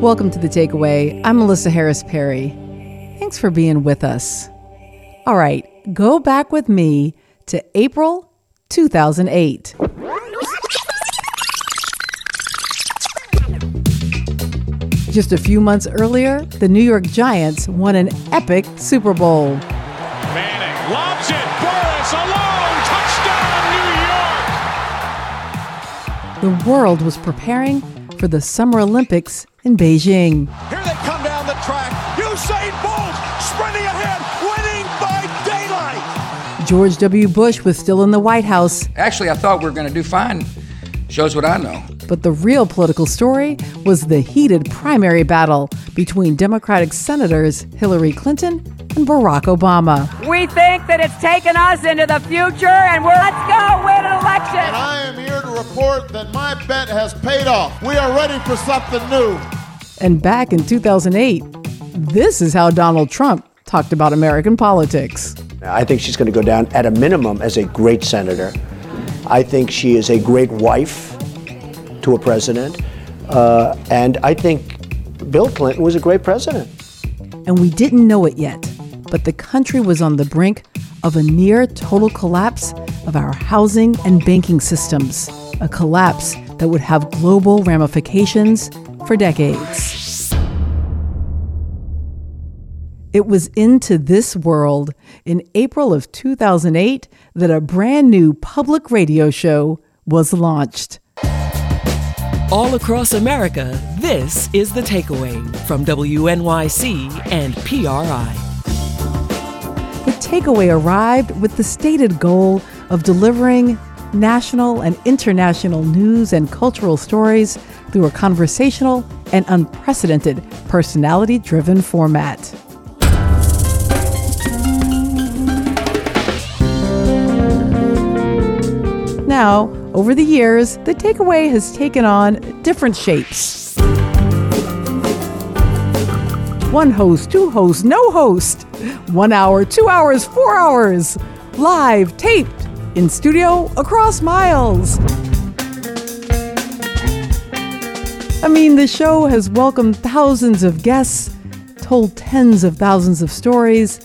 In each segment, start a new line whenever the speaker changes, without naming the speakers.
Welcome to The Takeaway. I'm Melissa Harris Perry. Thanks for being with us. All right, go back with me to April 2008. Just a few months earlier, the New York Giants won an epic Super Bowl.
Manning lobs it. Burress alone. Touchdown,
New York. The world was preparing for the Summer Olympics in Beijing.
Here they come down the track. Usain Bolt sprinting ahead, winning by daylight.
George W. Bush was still in the White House.
Actually, I thought we were going to do fine. Shows what I know.
But the real political story was the heated primary battle between Democratic Senators Hillary Clinton and Barack Obama.
We think that it's taken us into the future, and we're let's go win an election.
And I am here to report that my bet has paid off. We are ready for something new.
And back in 2008, this is how Donald Trump talked about American politics.
I think she's going to go down at a minimum as a great senator. I think she is a great wife to a president. Uh, and I think Bill Clinton was a great president.
And we didn't know it yet, but the country was on the brink of a near total collapse of our housing and banking systems, a collapse that would have global ramifications for decades. It was into this world in April of 2008 that a brand new public radio show was launched.
All across America, this is The Takeaway from WNYC and PRI.
The Takeaway arrived with the stated goal of delivering national and international news and cultural stories through a conversational and unprecedented personality driven format. Now, over the years, the takeaway has taken on different shapes. One host, two hosts, no host. One hour, two hours, four hours. Live, taped, in studio, across miles. I mean, the show has welcomed thousands of guests, told tens of thousands of stories,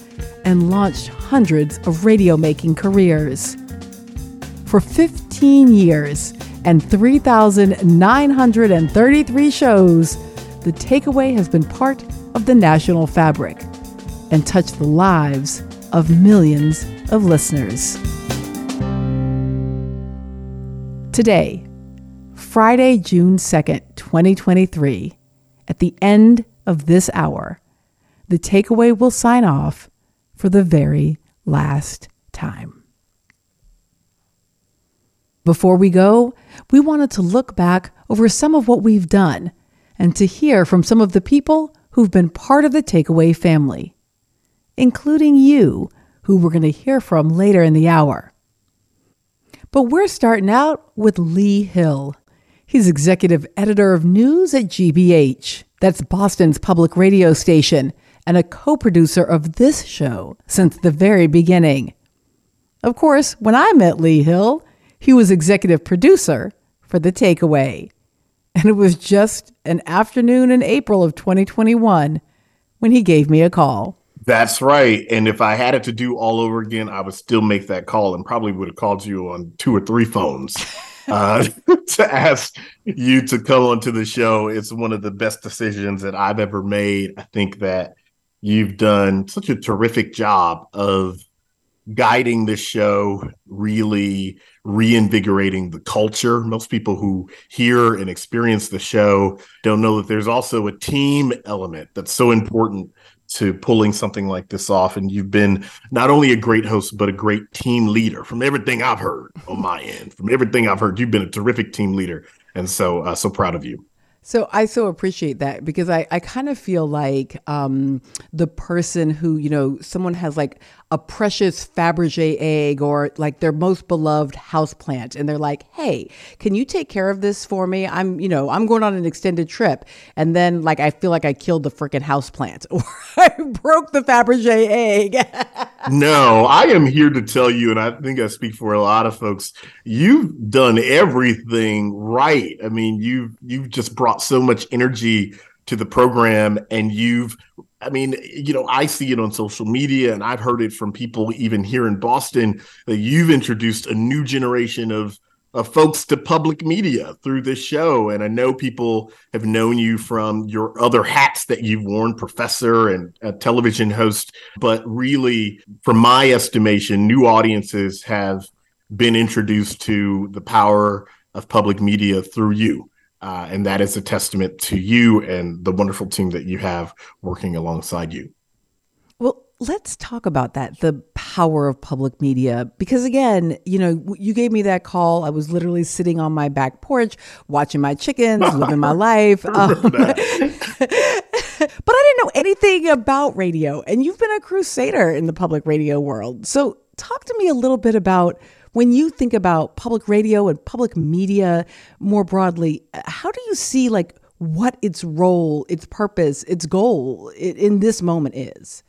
and launched hundreds of radio making careers. For 15 years and 3,933 shows, the takeaway has been part of the national fabric and touched the lives of millions of listeners. Today, Friday, June 2nd, 2023, at the end of this hour, the takeaway will sign off for the very last time. Before we go, we wanted to look back over some of what we've done and to hear from some of the people who've been part of the Takeaway family, including you, who we're going to hear from later in the hour. But we're starting out with Lee Hill. He's executive editor of news at GBH, that's Boston's public radio station, and a co producer of this show since the very beginning. Of course, when I met Lee Hill, he was executive producer for The Takeaway. And it was just an afternoon in April of 2021 when he gave me a call.
That's right. And if I had it to do all over again, I would still make that call and probably would have called you on two or three phones uh, to ask you to come onto the show. It's one of the best decisions that I've ever made. I think that you've done such a terrific job of guiding the show, really reinvigorating the culture. Most people who hear and experience the show don't know that there's also a team element that's so important to pulling something like this off. And you've been not only a great host, but a great team leader from everything I've heard on my end. From everything I've heard, you've been a terrific team leader. And so, uh, so proud of you.
So I so appreciate that because I, I kind of feel like um, the person who, you know, someone has like a precious Fabergé egg or like their most beloved houseplant and they're like, hey, can you take care of this for me? I'm, you know, I'm going on an extended trip. And then like I feel like I killed the freaking houseplant or I broke the Fabergé egg.
no, I am here to tell you, and I think I speak for a lot of folks, you've done everything right. I mean, you've you've just brought so much energy to the program and you've I mean, you know, I see it on social media and I've heard it from people even here in Boston that you've introduced a new generation of of folks to public media through this show. And I know people have known you from your other hats that you've worn, professor and a television host. But really, from my estimation, new audiences have been introduced to the power of public media through you. Uh, and that is a testament to you and the wonderful team that you have working alongside you.
Well, let's talk about that the power of public media. Because again, you know, you gave me that call. I was literally sitting on my back porch watching my chickens, living my life. Um, but I didn't know anything about radio. And you've been a crusader in the public radio world. So talk to me a little bit about when you think about public radio and public media more broadly, how do you see like what its role, its purpose, its goal in this moment is?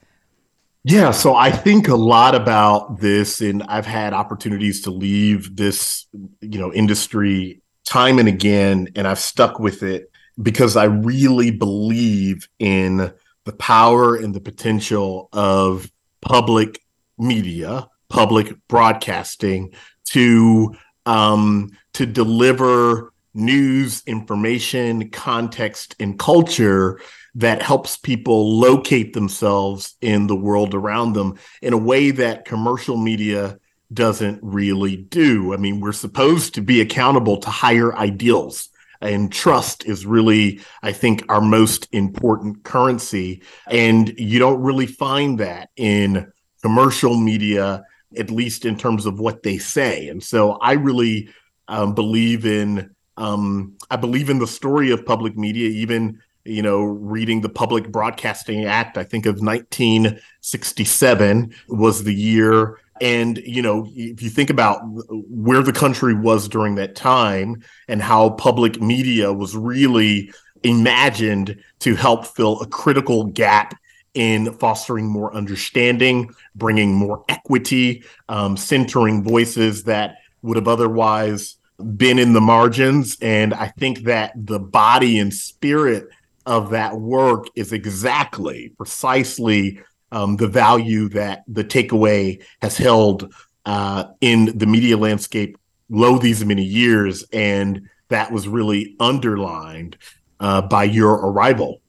Yeah, so I think a lot about this, and I've had opportunities to leave this, you know, industry time and again, and I've stuck with it because I really believe in the power and the potential of public media, public broadcasting to um, to deliver news, information, context, and culture that helps people locate themselves in the world around them in a way that commercial media doesn't really do. I mean, we're supposed to be accountable to higher ideals. And trust is really, I think, our most important currency. And you don't really find that in commercial media, at least in terms of what they say. And so I really um, believe in um, I believe in the story of public media, even you know, reading the Public Broadcasting Act, I think of 1967 was the year. And, you know, if you think about where the country was during that time and how public media was really imagined to help fill a critical gap in fostering more understanding, bringing more equity, um, centering voices that would have otherwise been in the margins. And I think that the body and spirit of that work is exactly, precisely um, the value that the takeaway has held uh, in the media landscape lo these many years. And that was really underlined uh, by your arrival.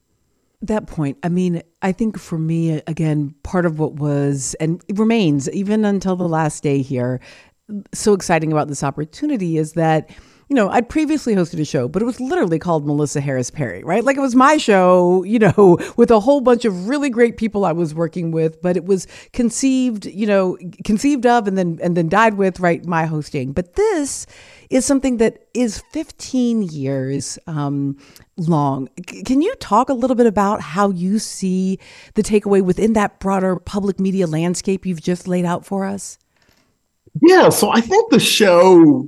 That point, I mean, I think for me, again, part of what was and remains even until the last day here, so exciting about this opportunity is that you know, I'd previously hosted a show, but it was literally called Melissa Harris Perry, right? Like it was my show, you know, with a whole bunch of really great people I was working with, but it was conceived, you know, conceived of and then and then died with, right? My hosting. But this is something that is 15 years um, long. C- can you talk a little bit about how you see the takeaway within that broader public media landscape you've just laid out for us?
Yeah, so I think the show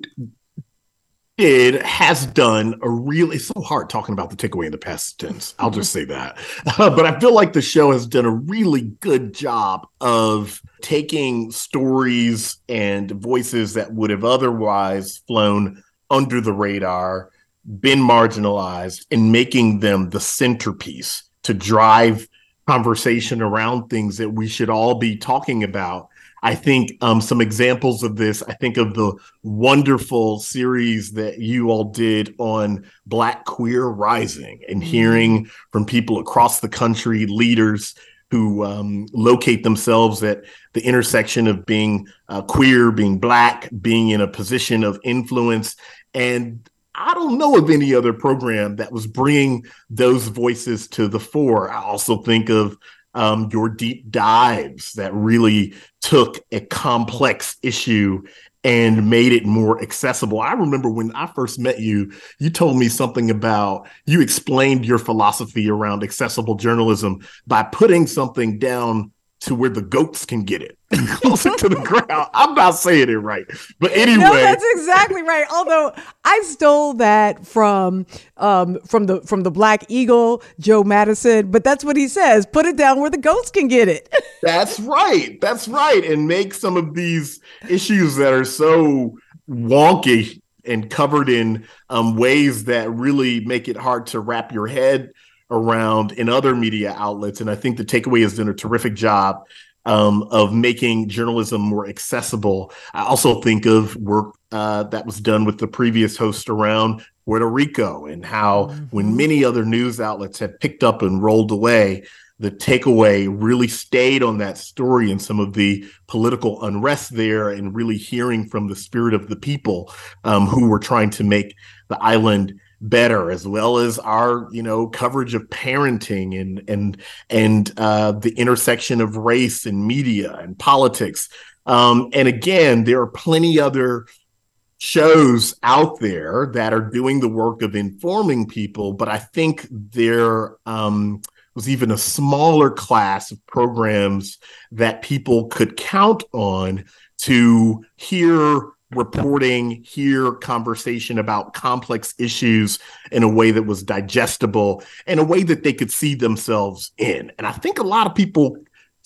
did has done a really it's so hard talking about the takeaway in the past tense. I'll just say that. Uh, but i feel like the show has done a really good job of taking stories and voices that would have otherwise flown under the radar been marginalized and making them the centerpiece to drive conversation around things that we should all be talking about I think um, some examples of this, I think of the wonderful series that you all did on Black Queer Rising and mm-hmm. hearing from people across the country, leaders who um, locate themselves at the intersection of being uh, queer, being Black, being in a position of influence. And I don't know of any other program that was bringing those voices to the fore. I also think of um, your deep dives that really took a complex issue and made it more accessible. I remember when I first met you, you told me something about you explained your philosophy around accessible journalism by putting something down to where the goats can get it closer to the ground. I'm not saying it right, but anyway, no,
that's exactly right. Although I stole that from um, from the from the Black Eagle, Joe Madison, but that's what he says: put it down where the goats can get it.
that's right. That's right, and make some of these issues that are so wonky and covered in um, ways that really make it hard to wrap your head around in other media outlets. And I think the takeaway has done a terrific job um, of making journalism more accessible. I also think of work uh, that was done with the previous host around Puerto Rico and how, mm-hmm. when many other news outlets had picked up and rolled away, the takeaway really stayed on that story and some of the political unrest there and really hearing from the spirit of the people um, who were trying to make the island better as well as our you know coverage of parenting and and and uh, the intersection of race and media and politics. Um, and again there are plenty other shows out there that are doing the work of informing people but i think there um, was even a smaller class of programs that people could count on to hear reporting, hear conversation about complex issues in a way that was digestible, in a way that they could see themselves in. And I think a lot of people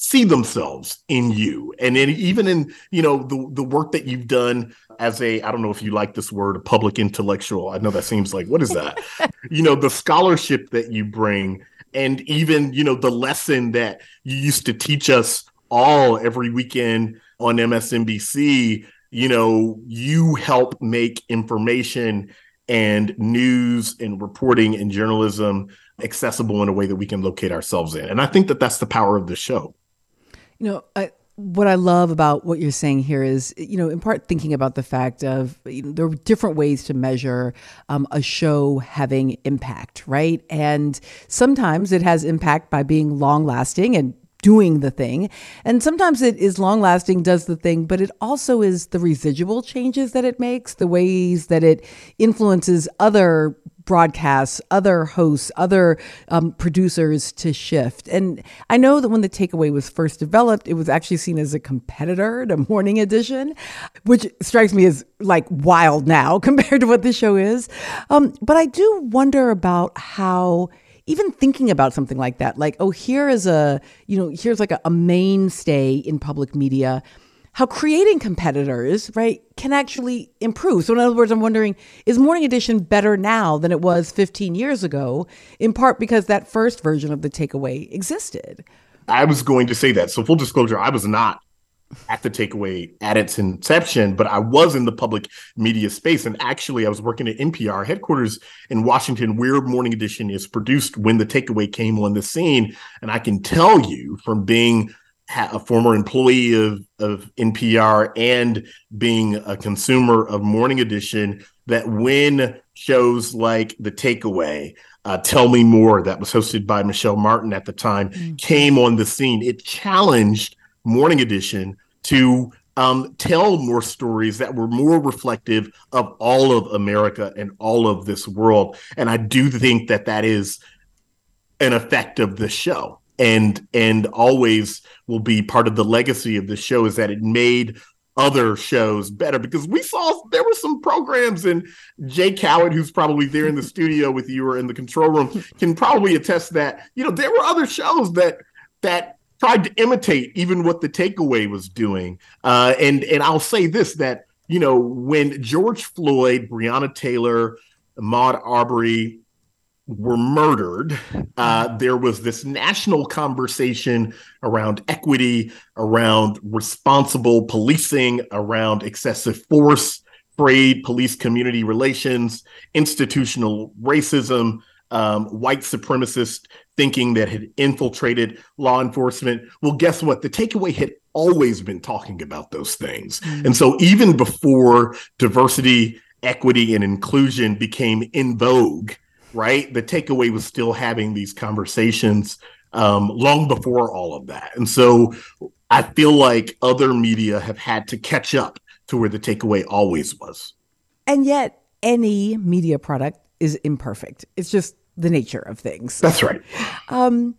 see themselves in you. And in, even in you know the the work that you've done as a i don't know if you like this word a public intellectual. I know that seems like what is that? You know the scholarship that you bring and even you know the lesson that you used to teach us all every weekend on msnbc you know, you help make information and news and reporting and journalism accessible in a way that we can locate ourselves in. And I think that that's the power of the show.
You know, I, what I love about what you're saying here is, you know, in part thinking about the fact of you know, there are different ways to measure um, a show having impact, right? And sometimes it has impact by being long lasting and doing the thing. And sometimes it is long lasting, does the thing, but it also is the residual changes that it makes, the ways that it influences other broadcasts, other hosts, other um, producers to shift. And I know that when the takeaway was first developed, it was actually seen as a competitor to Morning Edition, which strikes me as like wild now compared to what the show is. Um, but I do wonder about how even thinking about something like that, like, oh, here is a, you know, here's like a, a mainstay in public media how creating competitors, right, can actually improve. So, in other words, I'm wondering is Morning Edition better now than it was 15 years ago, in part because that first version of the takeaway existed?
I was going to say that. So, full disclosure, I was not at the takeaway at its inception, but I was in the public media space. And actually, I was working at NPR headquarters in Washington, where Morning Edition is produced when the takeaway came on the scene. And I can tell you from being a former employee of, of NPR and being a consumer of Morning Edition that when shows like The Takeaway, uh, Tell Me More, that was hosted by Michelle Martin at the time, mm-hmm. came on the scene, it challenged Morning Edition to um, tell more stories that were more reflective of all of America and all of this world. And I do think that that is an effect of the show. And and always will be part of the legacy of the show is that it made other shows better because we saw there were some programs and Jay Cowit, who's probably there in the studio with you or in the control room, can probably attest that you know there were other shows that that tried to imitate even what the takeaway was doing. Uh, and and I'll say this that you know when George Floyd, Breonna Taylor, Ahmaud Arbery were murdered, uh, there was this national conversation around equity, around responsible policing, around excessive force, frayed police community relations, institutional racism, um, white supremacist thinking that had infiltrated law enforcement. Well, guess what? The takeaway had always been talking about those things. Mm-hmm. And so even before diversity, equity, and inclusion became in vogue, right? The takeaway was still having these conversations um, long before all of that. And so I feel like other media have had to catch up to where the takeaway always was.
And yet, any media product is imperfect. It's just the nature of things.
That's right. Um,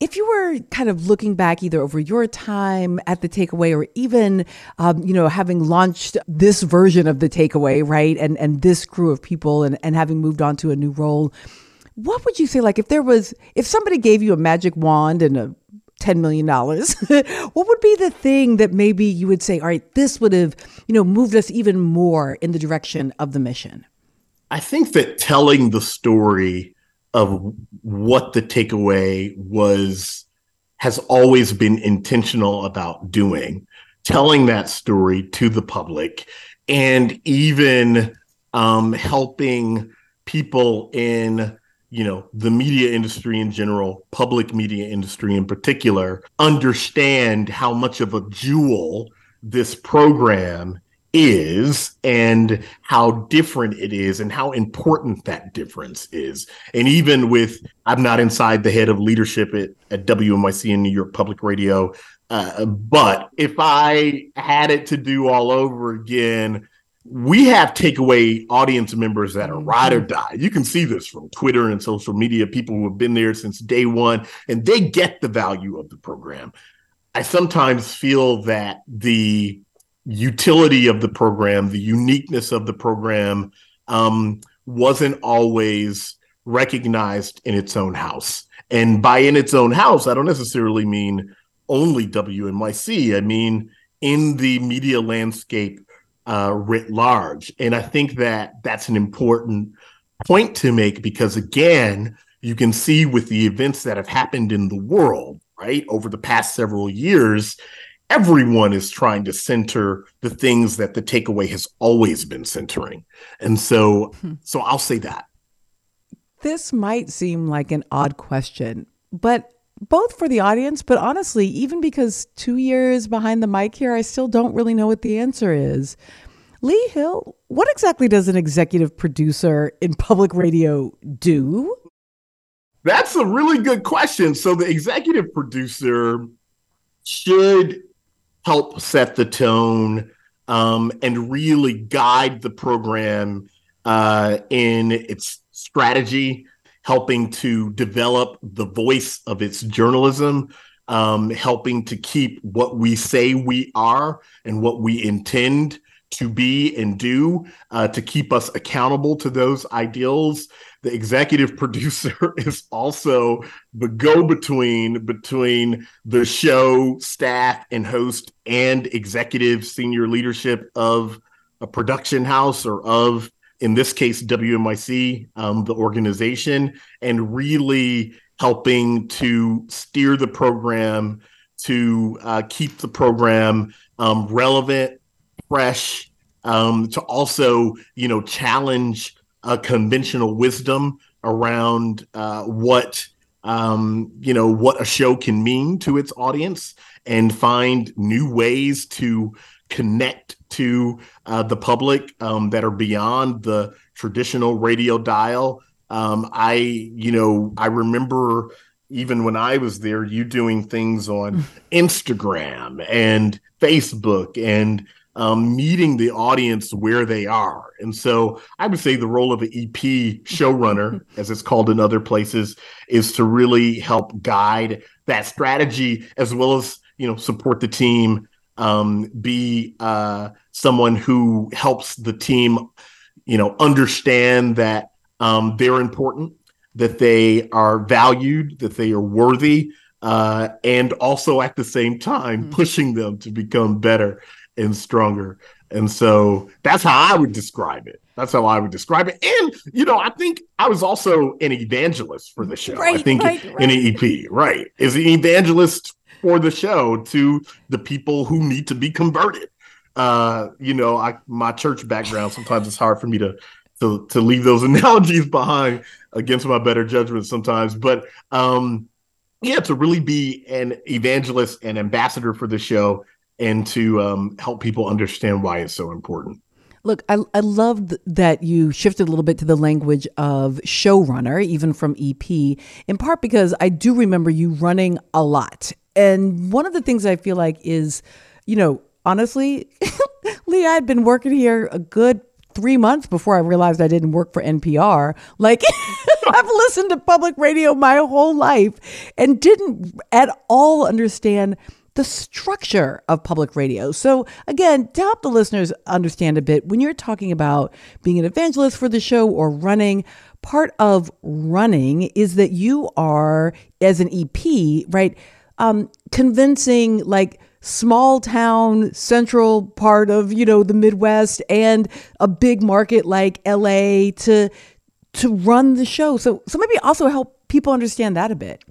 if you were kind of looking back either over your time at the takeaway or even um, you know having launched this version of the takeaway right and and this crew of people and, and having moved on to a new role what would you say like if there was if somebody gave you a magic wand and a $10 million what would be the thing that maybe you would say all right this would have you know moved us even more in the direction of the mission
i think that telling the story of what the takeaway was has always been intentional about doing, telling that story to the public, and even um, helping people in you know the media industry in general public media industry in particular understand how much of a jewel this program is and how different it is and how important that difference is and even with i'm not inside the head of leadership at, at wnyc in new york public radio uh, but if i had it to do all over again we have takeaway audience members that are ride or mm-hmm. die. You can see this from Twitter and social media, people who have been there since day one, and they get the value of the program. I sometimes feel that the utility of the program, the uniqueness of the program, um, wasn't always recognized in its own house. And by in its own house, I don't necessarily mean only WNYC. I mean in the media landscape uh, writ large. And I think that that's an important point to make because, again, you can see with the events that have happened in the world, right, over the past several years, everyone is trying to center the things that the takeaway has always been centering. And so, hmm. so I'll say that.
This might seem like an odd question, but both for the audience, but honestly, even because two years behind the mic here, I still don't really know what the answer is. Lee Hill, what exactly does an executive producer in public radio do?
That's a really good question. So, the executive producer should help set the tone um, and really guide the program uh, in its strategy, helping to develop the voice of its journalism, um, helping to keep what we say we are and what we intend to be and do uh, to keep us accountable to those ideals. The executive producer is also the go between the show staff and host and executive senior leadership of a production house or of in this case WNYC, um, the organization, and really helping to steer the program to uh, keep the program um, relevant, fresh, um, to also you know challenge a conventional wisdom around uh, what um, you know what a show can mean to its audience and find new ways to connect to uh, the public um, that are beyond the traditional radio dial. Um, I, you know, I remember even when I was there, you doing things on Instagram and Facebook and um, meeting the audience where they are. And so I would say the role of an EP showrunner, as it's called in other places, is to really help guide that strategy as well as, you know, support the team, um, be uh, someone who helps the team, you know, understand that um, they're important, that they are valued, that they are worthy. Uh, and also at the same time mm-hmm. pushing them to become better and stronger. And so that's how I would describe it. That's how I would describe it. And, you know, I think I was also an evangelist for the show. Right, I think right, right. an EP, right, is an evangelist for the show to the people who need to be converted. Uh, you know, I my church background, sometimes it's hard for me to to to leave those analogies behind against my better judgment sometimes. But um yeah, to really be an evangelist and ambassador for the show and to um, help people understand why it's so important.
Look, I, I love that you shifted a little bit to the language of showrunner, even from EP, in part because I do remember you running a lot. And one of the things I feel like is, you know, honestly, Lee, I had been working here a good three months before I realized I didn't work for NPR. Like, I've listened to public radio my whole life and didn't at all understand the structure of public radio. So, again, to help the listeners understand a bit, when you're talking about being an evangelist for the show or running, part of running is that you are, as an EP, right, um, convincing like small town central part of you know the midwest and a big market like la to to run the show. So so maybe also help people understand that a bit.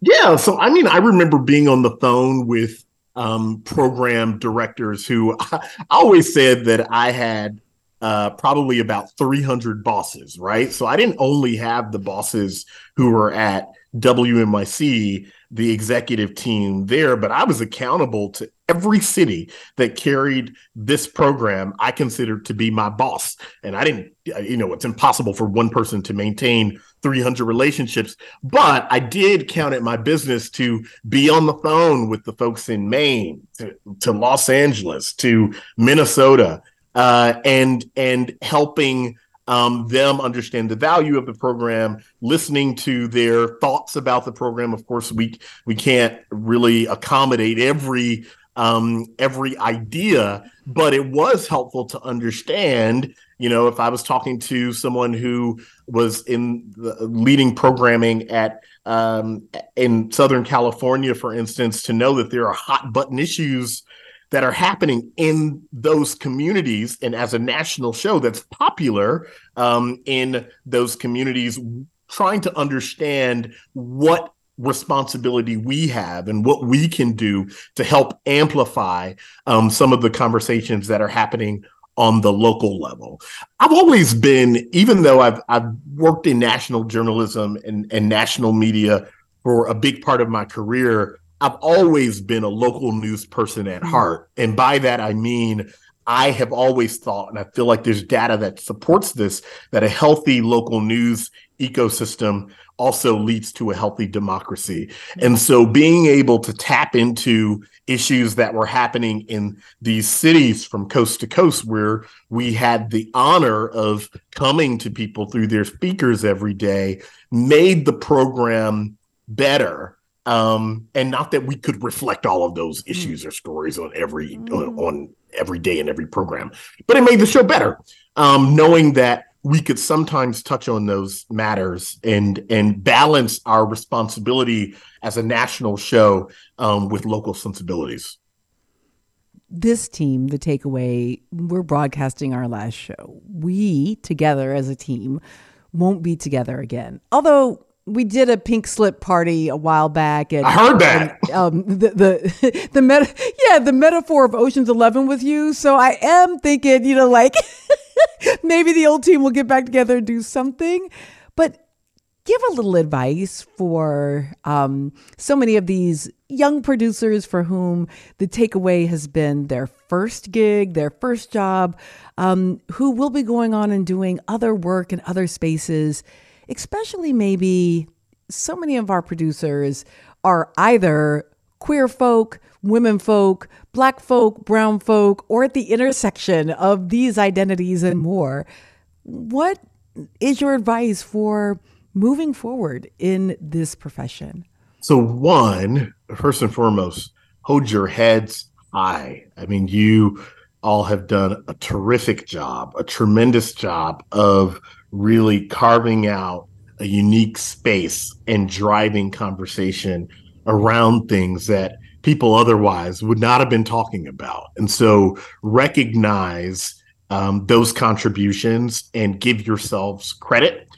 Yeah. So I mean, I remember being on the phone with um, program directors who I always said that I had uh, probably about 300 bosses, right? So I didn't only have the bosses who were at WNYC, the executive team there, but I was accountable to every city that carried this program I considered to be my boss. And I didn't, you know, it's impossible for one person to maintain 300 relationships, but I did count it my business to be on the phone with the folks in Maine, to, to Los Angeles, to Minnesota, uh, and and helping um, them understand the value of the program, listening to their thoughts about the program. Of course, we we can't really accommodate every um, every idea, but it was helpful to understand. You know, if I was talking to someone who was in leading programming at um, in Southern California, for instance, to know that there are hot button issues that are happening in those communities and as a national show that's popular um, in those communities trying to understand what responsibility we have and what we can do to help amplify um, some of the conversations that are happening on the local level. I've always been, even though I've I've worked in national journalism and, and national media for a big part of my career, I've always been a local news person at heart. And by that, I mean, I have always thought, and I feel like there's data that supports this, that a healthy local news ecosystem also leads to a healthy democracy. And so being able to tap into issues that were happening in these cities from coast to coast, where we had the honor of coming to people through their speakers every day, made the program better um, and not that we could reflect all of those issues mm. or stories on every mm. on, on, every day in every program, but it made the show better, um, knowing that we could sometimes touch on those matters and and balance our responsibility as a national show um, with local sensibilities.
This team, the takeaway, we're broadcasting our last show. We together as a team won't be together again. Although we did a pink slip party a while back.
And, I heard that.
And, um, the the the meta, yeah, the metaphor of Ocean's Eleven with you. So I am thinking, you know, like maybe the old team will get back together and do something. But give a little advice for um, so many of these young producers for whom the takeaway has been their first gig, their first job, um, who will be going on and doing other work in other spaces especially maybe so many of our producers are either queer folk, women folk, black folk, brown folk, or at the intersection of these identities and more. What is your advice for moving forward in this profession?
So, one, first and foremost, hold your heads high. I mean, you all have done a terrific job, a tremendous job of really carving out a unique space and driving conversation around things that people otherwise would not have been talking about. And so recognize um, those contributions and give yourselves credit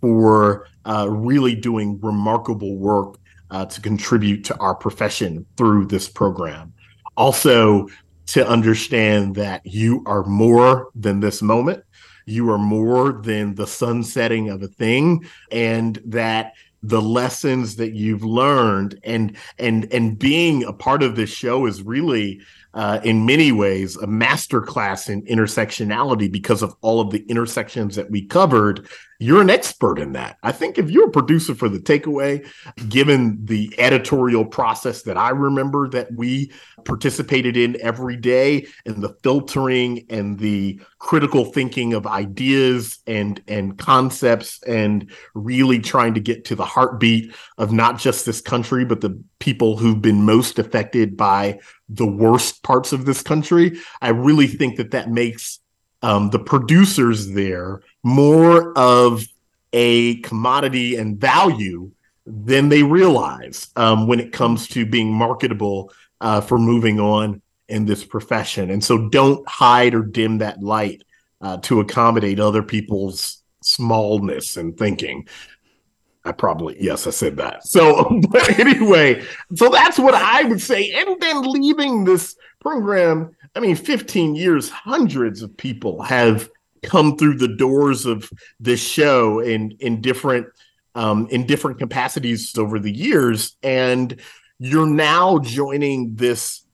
for uh, really doing remarkable work uh, to contribute to our profession through this program. Also, to understand that you are more than this moment you are more than the sunsetting of a thing and that the lessons that you've learned and and and being a part of this show is really uh, in many ways a masterclass in intersectionality because of all of the intersections that we covered you're an expert in that. I think if you're a producer for the takeaway, given the editorial process that I remember that we participated in every day and the filtering and the critical thinking of ideas and and concepts and really trying to get to the heartbeat of not just this country but the people who've been most affected by the worst parts of this country, I really think that that makes um, the producers there more of a commodity and value than they realize um, when it comes to being marketable uh, for moving on in this profession. And so don't hide or dim that light uh, to accommodate other people's smallness and thinking. I probably, yes, I said that. So, but anyway, so that's what I would say. And then leaving this program, I mean, 15 years, hundreds of people have come through the doors of this show in in different um, in different capacities over the years, and you're now joining this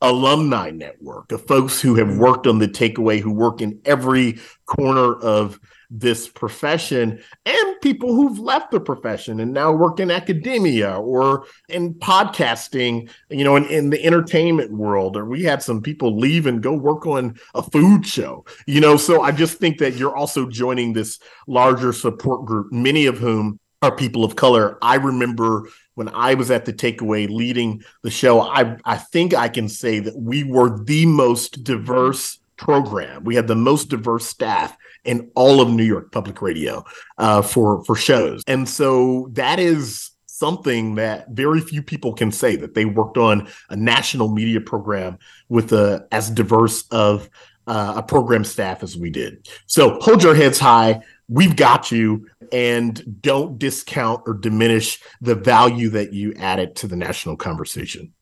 alumni network of folks who have worked on the takeaway, who work in every corner of this profession and people who've left the profession and now work in academia or in podcasting, you know, in, in the entertainment world. Or we had some people leave and go work on a food show, you know. So I just think that you're also joining this larger support group, many of whom are people of color. I remember when I was at the takeaway leading the show, I, I think I can say that we were the most diverse program. We had the most diverse staff in all of New York Public Radio uh, for for shows, and so that is something that very few people can say that they worked on a national media program with a as diverse of uh, a program staff as we did. So hold your heads high. We've got you, and don't discount or diminish the value that you added to the national conversation.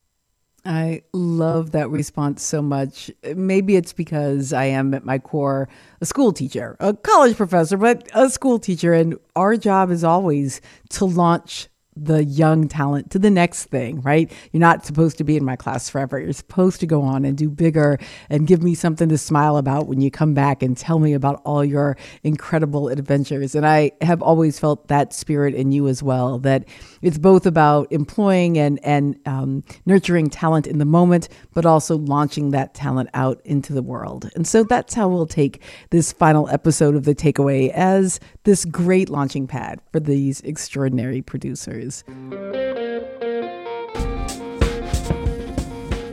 I love that response so much. Maybe it's because I am at my core a school teacher, a college professor, but a school teacher. And our job is always to launch the young talent to the next thing, right? You're not supposed to be in my class forever. You're supposed to go on and do bigger and give me something to smile about when you come back and tell me about all your incredible adventures. And I have always felt that spirit in you as well, that it's both about employing and, and um, nurturing talent in the moment, but also launching that talent out into the world. And so that's how we'll take this final episode of The Takeaway as this great launching pad for these extraordinary producers.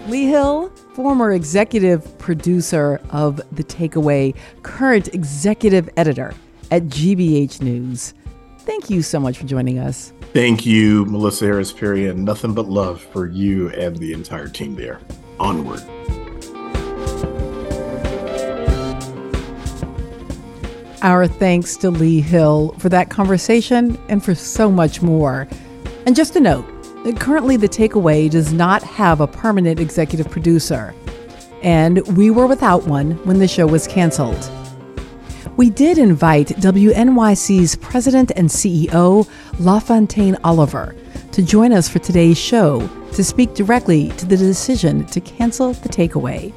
Lee Hill, former executive producer of The Takeaway, current executive editor at GBH News. Thank you so much for joining us.
Thank you, Melissa Harris Perry, and nothing but love for you and the entire team there. Onward.
Our thanks to Lee Hill for that conversation and for so much more. And just a note currently, The Takeaway does not have a permanent executive producer, and we were without one when the show was canceled. We did invite WNYC's president and CEO, LaFontaine Oliver, to join us for today's show to speak directly to the decision to cancel The Takeaway.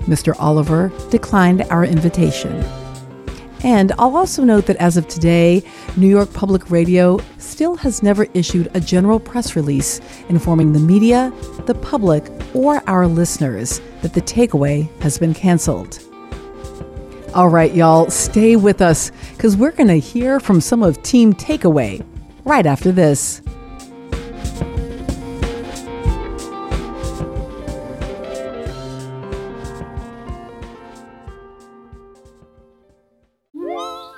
Mr. Oliver declined our invitation. And I'll also note that as of today, New York Public Radio still has never issued a general press release informing the media, the public, or our listeners that the takeaway has been canceled. All right, y'all, stay with us because we're going to hear from some of Team Takeaway right after this.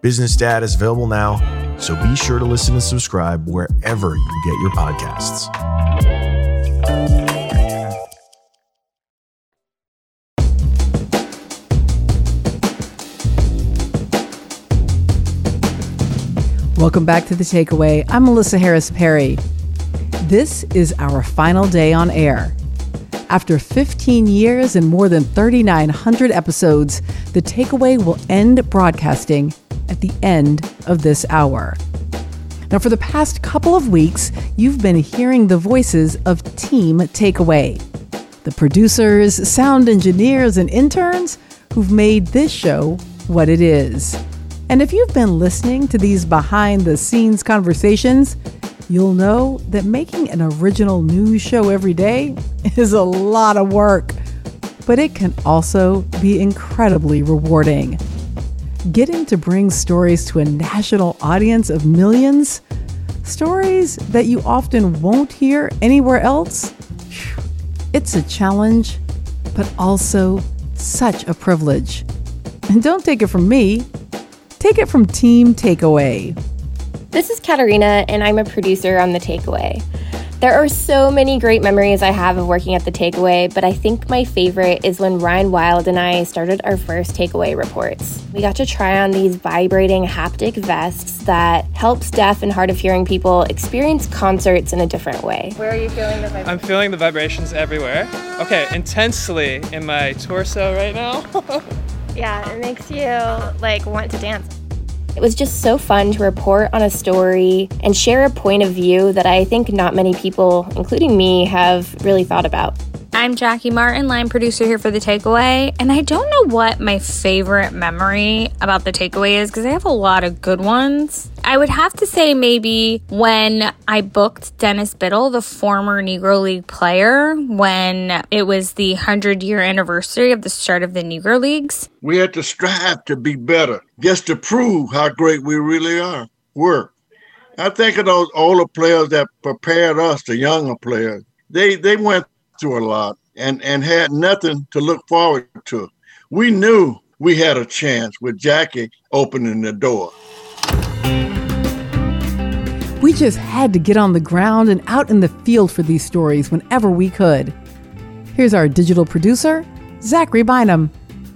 Business Dad is available now, so be sure to listen and subscribe wherever you get your podcasts.
Welcome back to The Takeaway. I'm Melissa Harris Perry. This is our final day on air. After 15 years and more than 3,900 episodes, The Takeaway will end broadcasting at the end of this hour. Now, for the past couple of weeks, you've been hearing the voices of Team Takeaway the producers, sound engineers, and interns who've made this show what it is. And if you've been listening to these behind the scenes conversations, you'll know that making an original news show every day is a lot of work, but it can also be incredibly rewarding. Getting to bring stories to a national audience of millions, stories that you often won't hear anywhere else, it's a challenge, but also such a privilege. And don't take it from me, take it from Team Takeaway.
This is Katarina, and I'm a producer on The Takeaway. There are so many great memories I have of working at the takeaway, but I think my favorite is when Ryan Wild and I started our first takeaway reports. We got to try on these vibrating haptic vests that helps deaf and hard of hearing people experience concerts in a different way. Where are you feeling the vibrations?
I'm feeling the vibrations everywhere. Okay, intensely in my torso right now.
yeah, it makes you like want to dance. It was just so fun to report on a story and share a point of view that I think not many people, including me, have really thought about.
I'm Jackie Martin, line producer here for The Takeaway, and I don't know what my favorite memory about The Takeaway is because I have a lot of good ones. I would have to say maybe when I booked Dennis Biddle, the former Negro League player, when it was the 100 year anniversary of the start of the Negro Leagues.
We had to strive to be better, just to prove how great we really are. Were. I think of those older players that prepared us, the younger players. They they went through a lot and, and had nothing to look forward to. We knew we had a chance with Jackie opening the door.
We just had to get on the ground and out in the field for these stories whenever we could. Here's our digital producer, Zachary Bynum.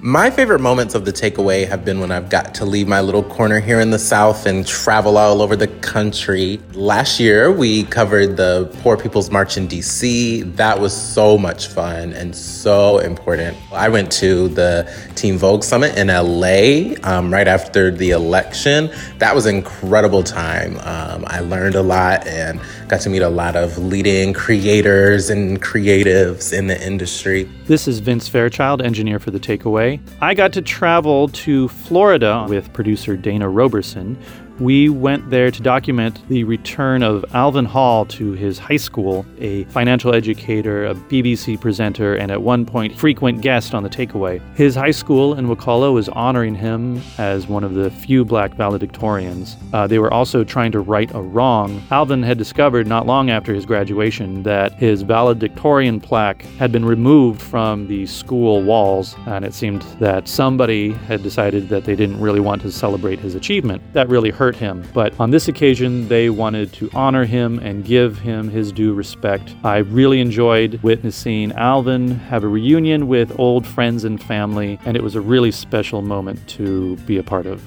My favorite moments of the takeaway have been when I've got to leave my little corner here in the South and travel all over the country. Last year, we covered the Poor People's March in DC. That was so much fun and so important. I went to the Teen Vogue Summit in LA um, right after the election. That was an incredible time. Um, I learned a lot and got to meet a lot of leading creators and creatives in the industry.
This is Vince Fairchild, engineer for The Takeaway. I got to travel to Florida with producer Dana Roberson, we went there to document the return of Alvin Hall to his high school, a financial educator, a BBC presenter, and at one point frequent guest on the takeaway. His high school in Wakulla was honoring him as one of the few black valedictorians. Uh, they were also trying to right a wrong. Alvin had discovered not long after his graduation that his valedictorian plaque had been removed from the school walls, and it seemed that somebody had decided that they didn't really want to celebrate his achievement. That really hurt hurt him. But on this occasion, they wanted to honor him and give him his due respect. I really enjoyed witnessing Alvin have a reunion with old friends and family, and it was a really special moment to be a part of.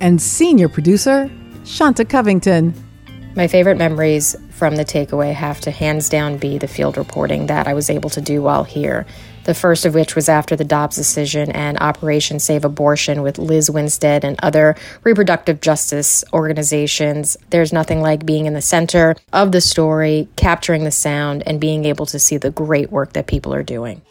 And senior producer, Shanta Covington.
My favorite memories from the takeaway have to hands down be the field reporting that I was able to do while here the first of which was after the Dobbs decision and Operation Save Abortion with Liz Winstead and other reproductive justice organizations. There's nothing like being in the center of the story, capturing the sound, and being able to see the great work that people are doing.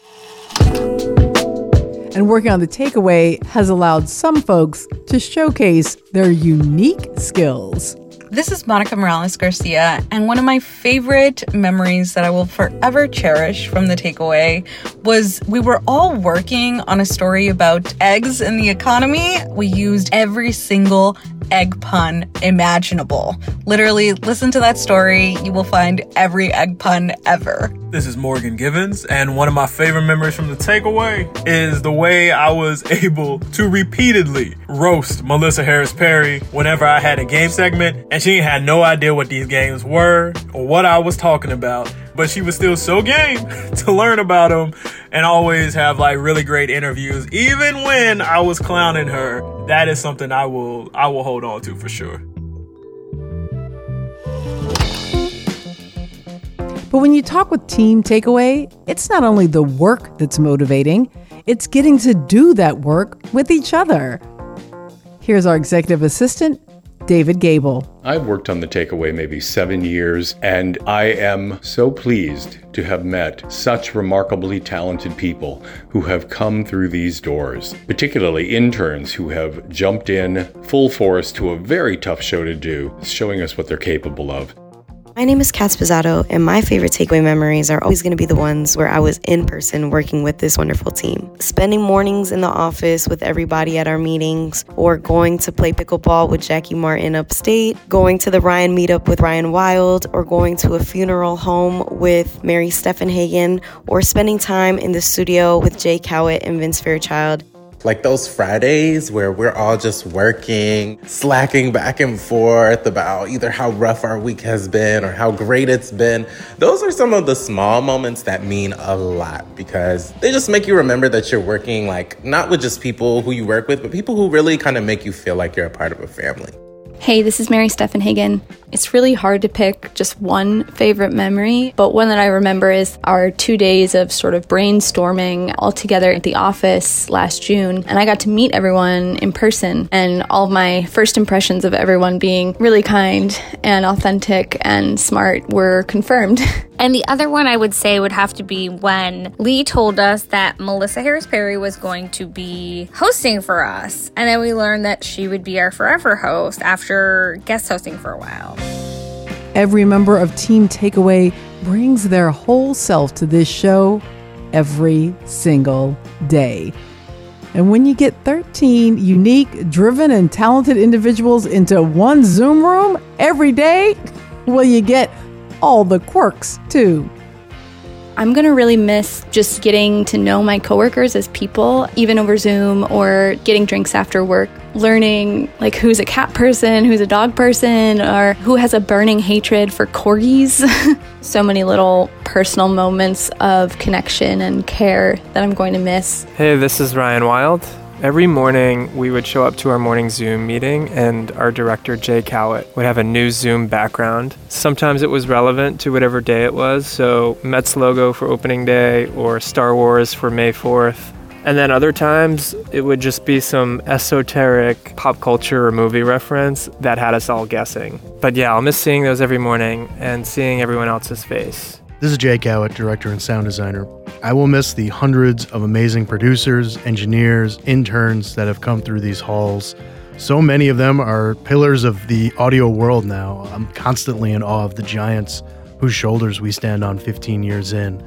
And working on the takeaway has allowed some folks to showcase their unique skills.
This is Monica Morales Garcia, and one of my favorite memories that I will forever cherish from the takeaway was we were all working on a story about eggs in the economy. We used every single egg pun imaginable. Literally, listen to that story. You will find every egg pun ever.
This is Morgan Givens, and one of my favorite memories from the takeaway is the way I was able to repeatedly roast Melissa Harris Perry whenever I had a game segment, and she had no idea what these games were or what I was talking about, but she was still so game to learn about them and always have like really great interviews, even when I was clowning her. That is something I will I will hold on to for sure.
But when you talk with Team Takeaway, it's not only the work that's motivating, it's getting to do that work with each other. Here's our executive assistant, David Gable.
I've worked on the takeaway maybe seven years, and I am so pleased to have met such remarkably talented people who have come through these doors, particularly interns who have jumped in full force to a very tough show to do, showing us what they're capable of.
My name is Kat Spizzato, and my favorite takeaway memories are always going to be the ones where I was in person working with this wonderful team. Spending mornings in the office with everybody at our meetings, or going to play pickleball with Jackie Martin upstate, going to the Ryan meetup with Ryan Wild, or going to a funeral home with Mary Steffenhagen, or spending time in the studio with Jay Cowit and Vince Fairchild.
Like those Fridays where we're all just working, slacking back and forth about either how rough our week has been or how great it's been. Those are some of the small moments that mean a lot because they just make you remember that you're working like not with just people who you work with, but people who really kind of make you feel like you're a part of a family.
Hey, this is Mary Steffenhagen. It's really hard to pick just one favorite memory, but one that I remember is our two days of sort of brainstorming all together at the office last June. And I got to meet everyone in person, and all my first impressions of everyone being really kind and authentic and smart were confirmed.
And the other one I would say would have to be when Lee told us that Melissa Harris Perry was going to be hosting for us. And then we learned that she would be our forever host after guest hosting for a while.
Every member of Team Takeaway brings their whole self to this show every single day. And when you get 13 unique, driven, and talented individuals into one Zoom room every day, well, you get all the quirks too.
I'm going to really miss just getting to know my coworkers as people, even over Zoom or getting drinks after work, learning like who's a cat person, who's a dog person, or who has a burning hatred for corgis. so many little personal moments of connection and care that I'm going to miss.
Hey, this is Ryan Wild. Every morning, we would show up to our morning Zoom meeting, and our director, Jay Cowit, would have a new Zoom background. Sometimes it was relevant to whatever day it was, so Mets logo for opening day or Star Wars for May 4th. And then other times, it would just be some esoteric pop culture or movie reference that had us all guessing. But yeah, I'll miss seeing those every morning and seeing everyone else's face.
This is Jay Cowit, director and sound designer. I will miss the hundreds of amazing producers, engineers, interns that have come through these halls. So many of them are pillars of the audio world now. I'm constantly in awe of the giants whose shoulders we stand on 15 years in.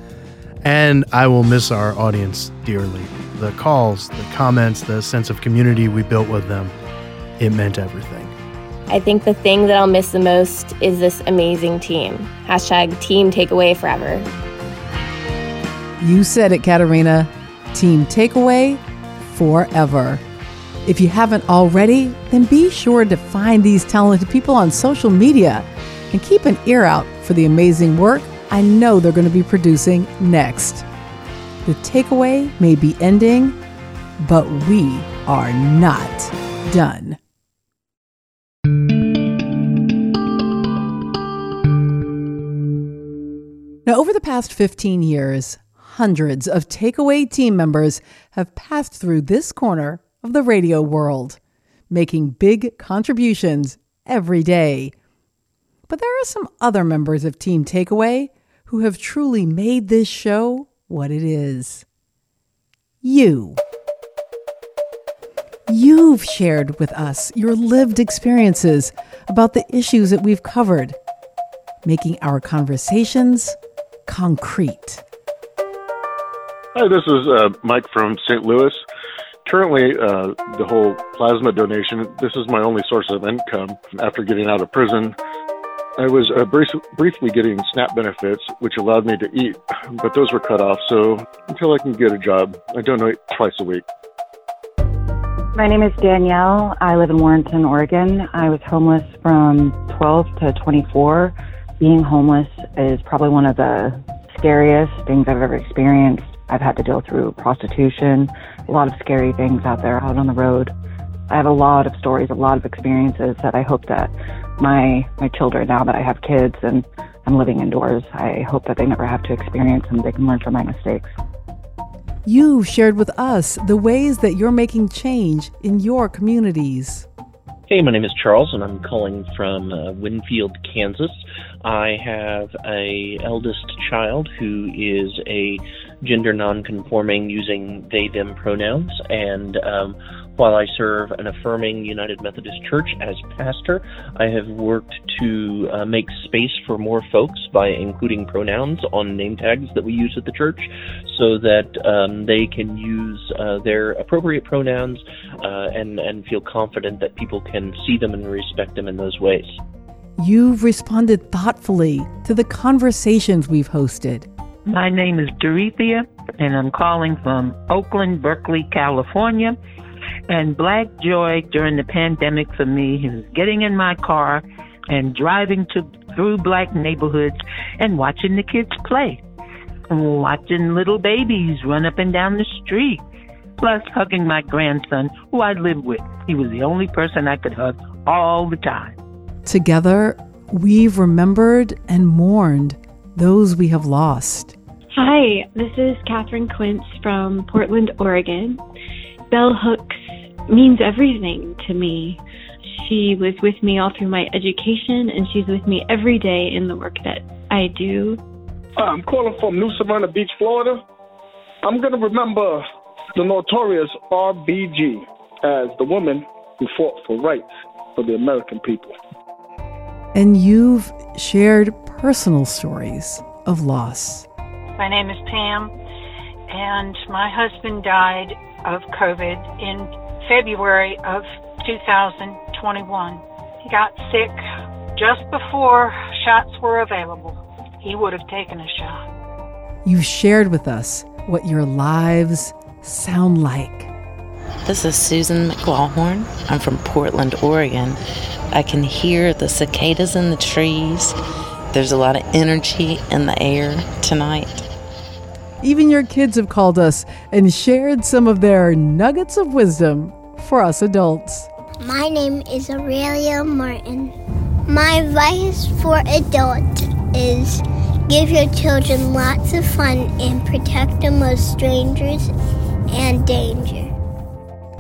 And I will miss our audience dearly. The calls, the comments, the sense of community we built with them, it meant everything.
I think the thing that I'll miss the most is this amazing team. Hashtag team takeaway forever.
You said it, Katarina. Team takeaway forever. If you haven't already, then be sure to find these talented people on social media and keep an ear out for the amazing work I know they're going to be producing next. The takeaway may be ending, but we are not done. Now, over the past 15 years, hundreds of takeaway team members have passed through this corner of the radio world, making big contributions every day. But there are some other members of Team Takeaway who have truly made this show what it is. You. You've shared with us your lived experiences about the issues that we've covered, making our conversations concrete.
Hi, this is uh, Mike from St. Louis. Currently, uh, the whole plasma donation, this is my only source of income after getting out of prison. I was uh, brief, briefly getting SNAP benefits, which allowed me to eat, but those were cut off. So until I can get a job, I donate twice a week.
My name is Danielle. I live in Warrenton, Oregon. I was homeless from 12 to 24. Being homeless is probably one of the scariest things I've ever experienced. I've had to deal through prostitution, a lot of scary things out there out on the road. I have a lot of stories, a lot of experiences that I hope that my my children, now that I have kids and I'm living indoors, I hope that they never have to experience and they can learn from my mistakes.
You've shared with us the ways that you're making change in your communities.
Hey, my name is Charles, and I'm calling from uh, Winfield, Kansas. I have a eldest child who is a gender nonconforming using they them pronouns, and um, While I serve an affirming United Methodist Church as pastor, I have worked to uh, make space for more folks by including pronouns on name tags that we use at the church so that um, they can use uh, their appropriate pronouns uh, and, and feel confident that people can see them and respect them in those ways.
You've responded thoughtfully to the conversations we've hosted.
My name is Dorethia, and I'm calling from Oakland, Berkeley, California. And black joy during the pandemic for me is getting in my car and driving to through black neighborhoods and watching the kids play. Watching little babies run up and down the street. Plus hugging my grandson who I live with. He was the only person I could hug all the time.
Together, we've remembered and mourned those we have lost.
Hi, this is Catherine Quince from Portland, Oregon. Bell Hooks means everything to me. She was with me all through my education, and she's with me every day in the work that I do.
I'm calling from New Smyrna Beach, Florida. I'm going to remember the notorious RBG as the woman who fought for rights for the American people.
And you've shared personal stories of loss.
My name is Pam, and my husband died of COVID in February of 2021. He got sick just before shots were available. He would have taken a shot.
You've shared with us what your lives sound like.
This is Susan McLaughlin. I'm from Portland, Oregon. I can hear the cicadas in the trees. There's a lot of energy in the air tonight.
Even your kids have called us and shared some of their nuggets of wisdom for us adults.
My name is Aurelia Martin. My advice for adults is give your children lots of fun and protect them of strangers and danger.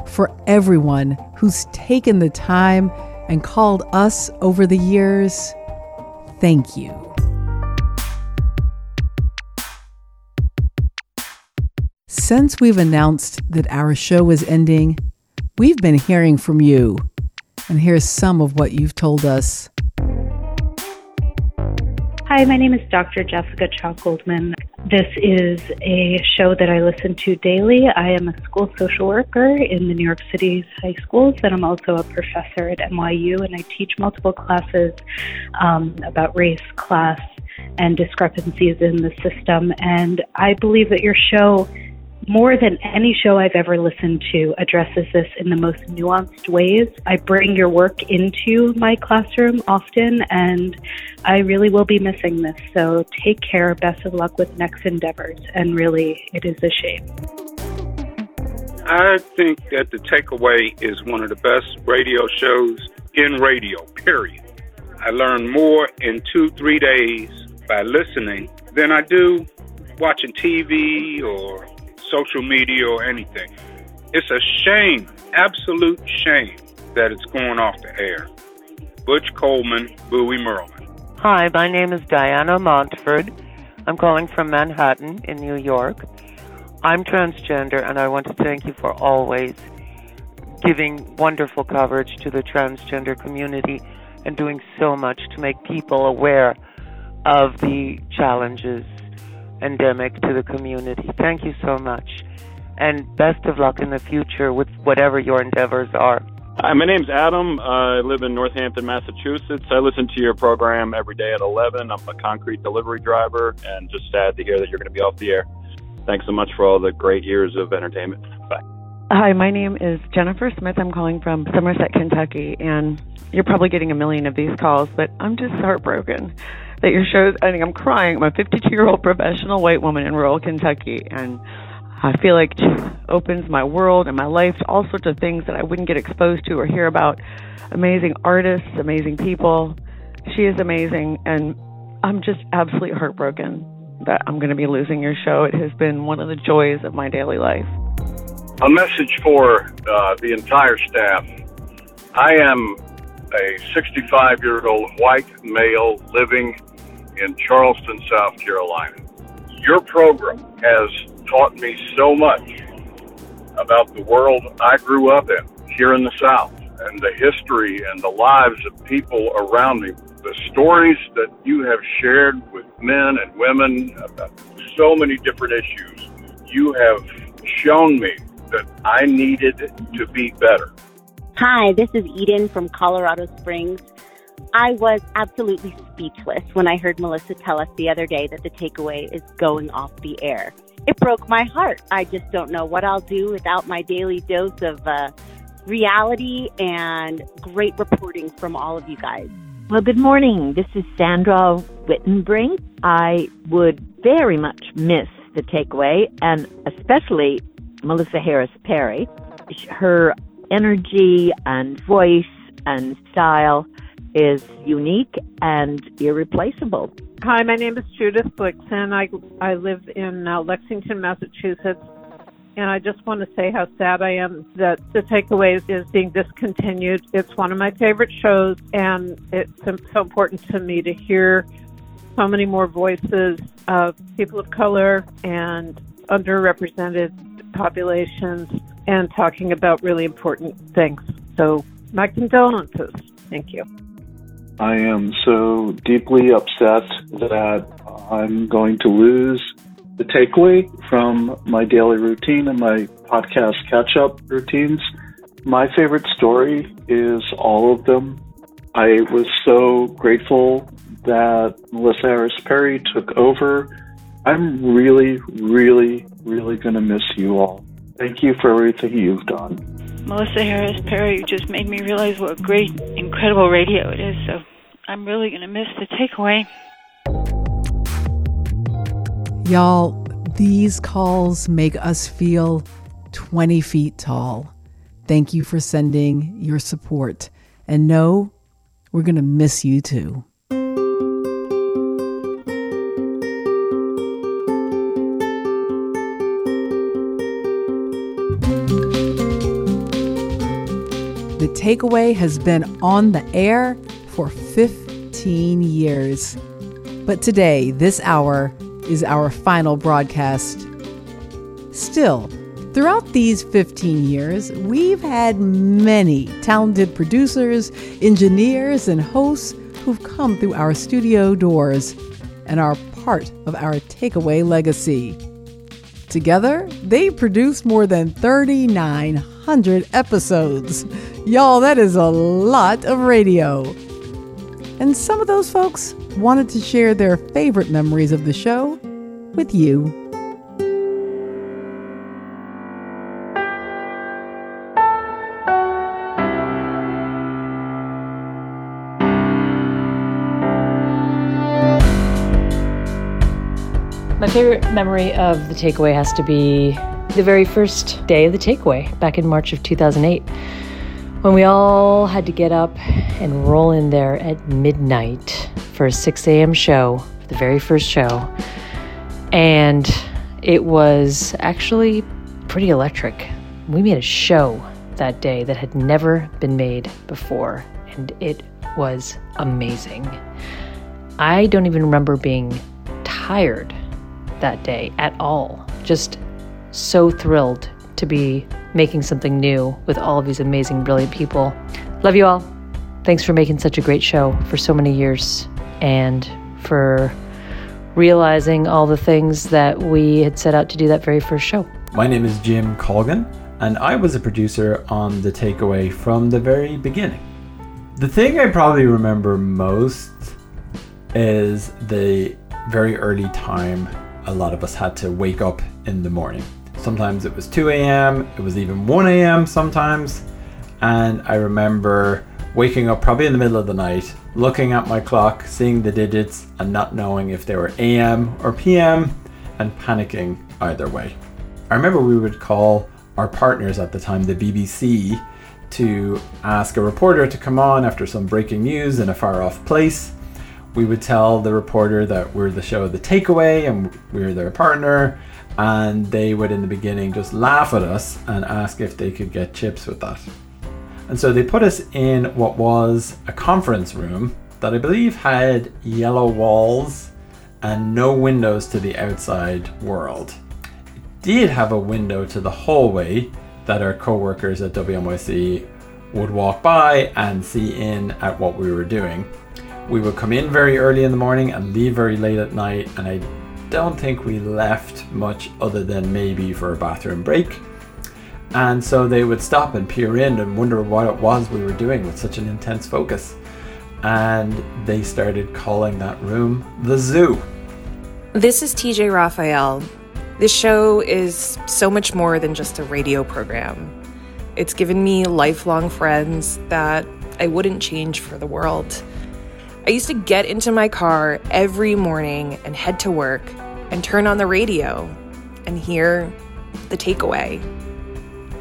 For everyone who's taken the time and called us over the years, thank you. Since we've announced that our show is ending, we've been hearing from you. And here's some of what you've told us.
Hi, my name is Dr. Jessica Chow Goldman. This is a show that I listen to daily. I am a school social worker in the New York City's high schools, and I'm also a professor at NYU, and I teach multiple classes um, about race, class, and discrepancies in the system. And I believe that your show more than any show I've ever listened to addresses this in the most nuanced ways. I bring your work into my classroom often, and I really will be missing this. So take care. Best of luck with next endeavors. And really, it is a shame.
I think that The Takeaway is one of the best radio shows in radio, period. I learn more in two, three days by listening than I do watching TV or social media or anything. It's a shame, absolute shame, that it's going off the air. Butch Coleman, Bowie Maryland.
Hi, my name is Diana Montford. I'm calling from Manhattan in New York. I'm transgender, and I want to thank you for always giving wonderful coverage to the transgender community and doing so much to make people aware of the challenges endemic to the community. Thank you so much. And best of luck in the future with whatever your endeavors are.
Hi, my name's Adam. I live in Northampton, Massachusetts. I listen to your program every day at 11. I'm a concrete delivery driver and just sad to hear that you're going to be off the air. Thanks so much for all the great years of entertainment. Bye.
Hi, my name is Jennifer Smith. I'm calling from Somerset, Kentucky, and you're probably getting a million of these calls, but I'm just heartbroken that your show's ending. I'm crying. I'm a 52 year old professional white woman in rural Kentucky, and I feel like it opens my world and my life to all sorts of things that I wouldn't get exposed to or hear about. Amazing artists, amazing people. She is amazing, and I'm just absolutely heartbroken that I'm going to be losing your show. It has been one of the joys of my daily life.
A message for uh, the entire staff. I am a 65 year old white male living in Charleston, South Carolina. Your program has taught me so much
about the world I grew up in here in the South and the history and the lives of people around me. The stories that you have shared with men and women about so many different issues, you have shown me that I needed to be better.
Hi, this is Eden from Colorado Springs. I was absolutely speechless when I heard Melissa tell us the other day that the takeaway is going off the air. It broke my heart. I just don't know what I'll do without my daily dose of uh, reality and great reporting from all of you guys.
Well, good morning. This is Sandra Wittenbrink. I would very much miss the takeaway and especially Melissa Harris Perry. Her energy and voice and style is unique and irreplaceable.
Hi, my name is Judith Blixen. I I live in uh, Lexington, Massachusetts, and I just want to say how sad I am that the takeaway is being discontinued. It's one of my favorite shows, and it's so important to me to hear so many more voices of people of color and underrepresented populations and talking about really important things. So, my condolences. Thank you.
I am so deeply upset that I'm going to lose the takeaway from my daily routine and my podcast catch up routines. My favorite story is all of them. I was so grateful that Melissa Harris Perry took over. I'm really, really, really going to miss you all. Thank you for everything you've done.
Melissa Harris Perry just made me realize what a great, incredible radio it is. So I'm really going to miss the takeaway.
Y'all, these calls make us feel 20 feet tall. Thank you for sending your support. And know we're going to miss you too. Takeaway has been on the air for 15 years. But today, this hour, is our final broadcast. Still, throughout these 15 years, we've had many talented producers, engineers, and hosts who've come through our studio doors and are part of our takeaway legacy. Together, they produced more than 3,900 episodes. Y'all, that is a lot of radio. And some of those folks wanted to share their favorite memories of the show with you.
My favorite memory of the takeaway has to be the very first day of the takeaway back in March of 2008 when we all had to get up and roll in there at midnight for a 6 a.m. show, the very first show. And it was actually pretty electric. We made a show that day that had never been made before, and it was amazing. I don't even remember being tired that day at all. Just so thrilled to be making something new with all of these amazing, brilliant people. Love you all. Thanks for making such a great show for so many years and for realizing all the things that we had set out to do that very first show.
My name is Jim Colgan, and I was a producer on The Takeaway from the very beginning. The thing I probably remember most is the very early time a lot of us had to wake up in the morning. Sometimes it was 2 a.m., it was even 1 a.m. sometimes. And I remember waking up probably in the middle of the night, looking at my clock, seeing the digits, and not knowing if they were AM or PM, and panicking either way. I remember we would call our partners at the time, the BBC, to ask a reporter to come on after some breaking news in a far off place we would tell the reporter that we're the show The Takeaway and we're their partner, and they would, in the beginning, just laugh at us and ask if they could get chips with that. And so they put us in what was a conference room that I believe had yellow walls and no windows to the outside world. It did have a window to the hallway,
that our co-workers at WNYC would walk by and see in at what we were doing. We would come in very early in the morning and leave very late at night, and I don't think we left much other than maybe for a bathroom break. And so they would stop and peer in and wonder what it was we were doing with such an intense focus. And they started calling that room the zoo.
This is TJ Raphael. This show is so much more than just a radio program. It's given me lifelong friends that I wouldn't change for the world. I used to get into my car every morning and head to work and turn on the radio and hear the takeaway.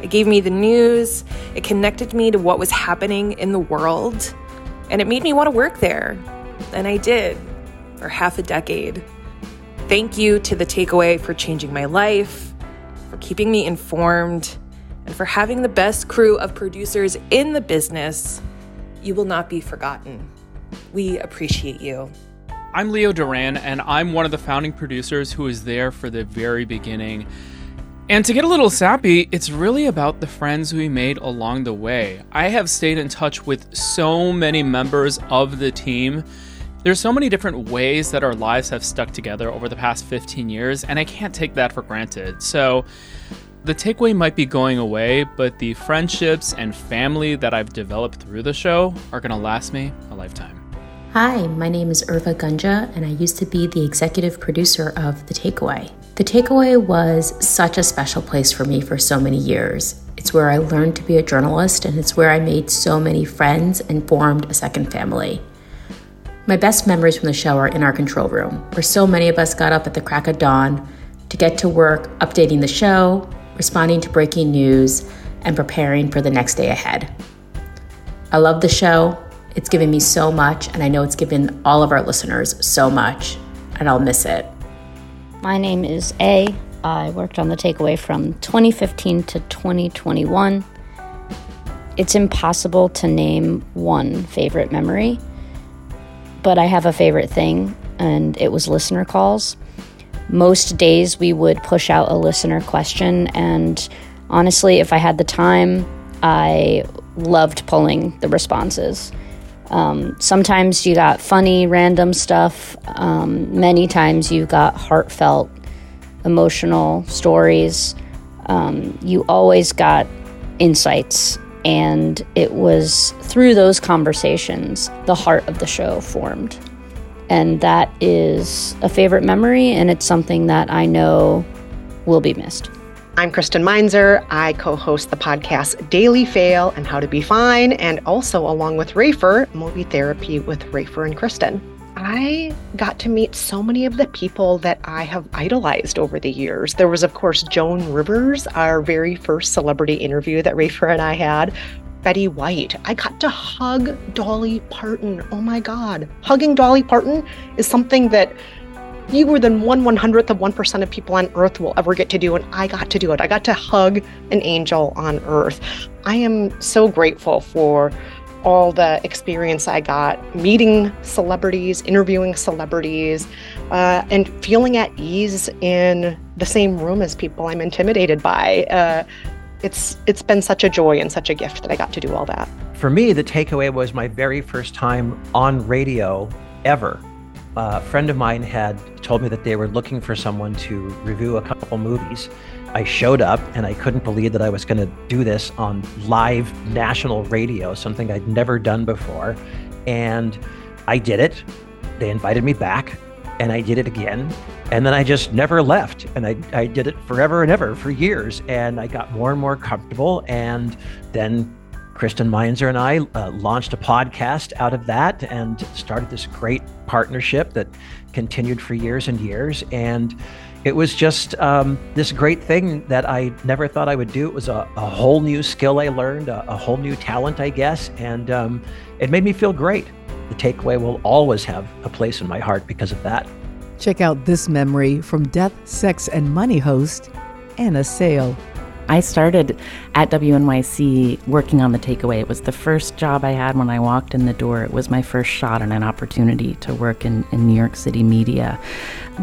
It gave me the news, it connected me to what was happening in the world, and it made me want to work there. And I did for half a decade. Thank you to the takeaway for changing my life, for keeping me informed, and for having the best crew of producers in the business. You will not be forgotten. We appreciate you.
I'm Leo Duran, and I'm one of the founding producers who was there for the very beginning. And to get a little sappy, it's really about the friends we made along the way. I have stayed in touch with so many members of the team. There's so many different ways that our lives have stuck together over the past 15 years, and I can't take that for granted. So, the takeaway might be going away, but the friendships and family that I've developed through the show are going to last me a lifetime.
Hi, my name is Arwa Gunja, and I used to be the executive producer of The Takeaway. The Takeaway was such a special place for me for so many years. It's where I learned to be a journalist, and it's where I made so many friends and formed a second family. My best memories from the show are in our control room, where so many of us got up at the crack of dawn to get to work updating the show, responding to breaking news, and preparing for the next day ahead. I love the show. It's given me so much, and I know it's given all of our listeners so much, and I'll miss it.
My name is A. I worked on the takeaway from 2015 to 2021. It's impossible to name one favorite memory, but I have a favorite thing, and it was listener calls. Most days we would push out a listener question, and honestly, if I had the time, I loved pulling the responses. Um, sometimes you got funny, random stuff. Um, many times you got heartfelt, emotional stories. Um, you always got insights. And it was through those conversations the heart of the show formed. And that is a favorite memory, and it's something that I know will be missed.
I'm Kristen Meinzer. I co host the podcast Daily Fail and How to Be Fine, and also, along with Rafer, Movie Therapy with Rafer and Kristen. I got to meet so many of the people that I have idolized over the years. There was, of course, Joan Rivers, our very first celebrity interview that Rafer and I had. Betty White. I got to hug Dolly Parton. Oh my God. Hugging Dolly Parton is something that fewer than one one hundredth of one percent of people on Earth will ever get to do, and I got to do it. I got to hug an angel on Earth. I am so grateful for all the experience I got meeting celebrities, interviewing celebrities, uh, and feeling at ease in the same room as people I'm intimidated by. Uh, it's it's been such a joy and such a gift that I got to do all that.
For me, the takeaway was my very first time on radio ever a friend of mine had told me that they were looking for someone to review a couple movies. I showed up and I couldn't believe that I was going to do this on live national radio, something I'd never done before. And I did it. They invited me back and I did it again. And then I just never left. And I, I did it forever and ever for years. And I got more and more comfortable. And then Kristen Meinzer and I uh, launched a podcast out of that and started this great partnership that continued for years and years. And it was just um, this great thing that I never thought I would do. It was a, a whole new skill I learned, a, a whole new talent, I guess. And um, it made me feel great. The takeaway will always have a place in my heart because of that.
Check out this memory from Death, Sex, and Money host Anna Sale.
I started at WNYC working on the takeaway. It was the first job I had when I walked in the door. It was my first shot and an opportunity to work in, in New York City media.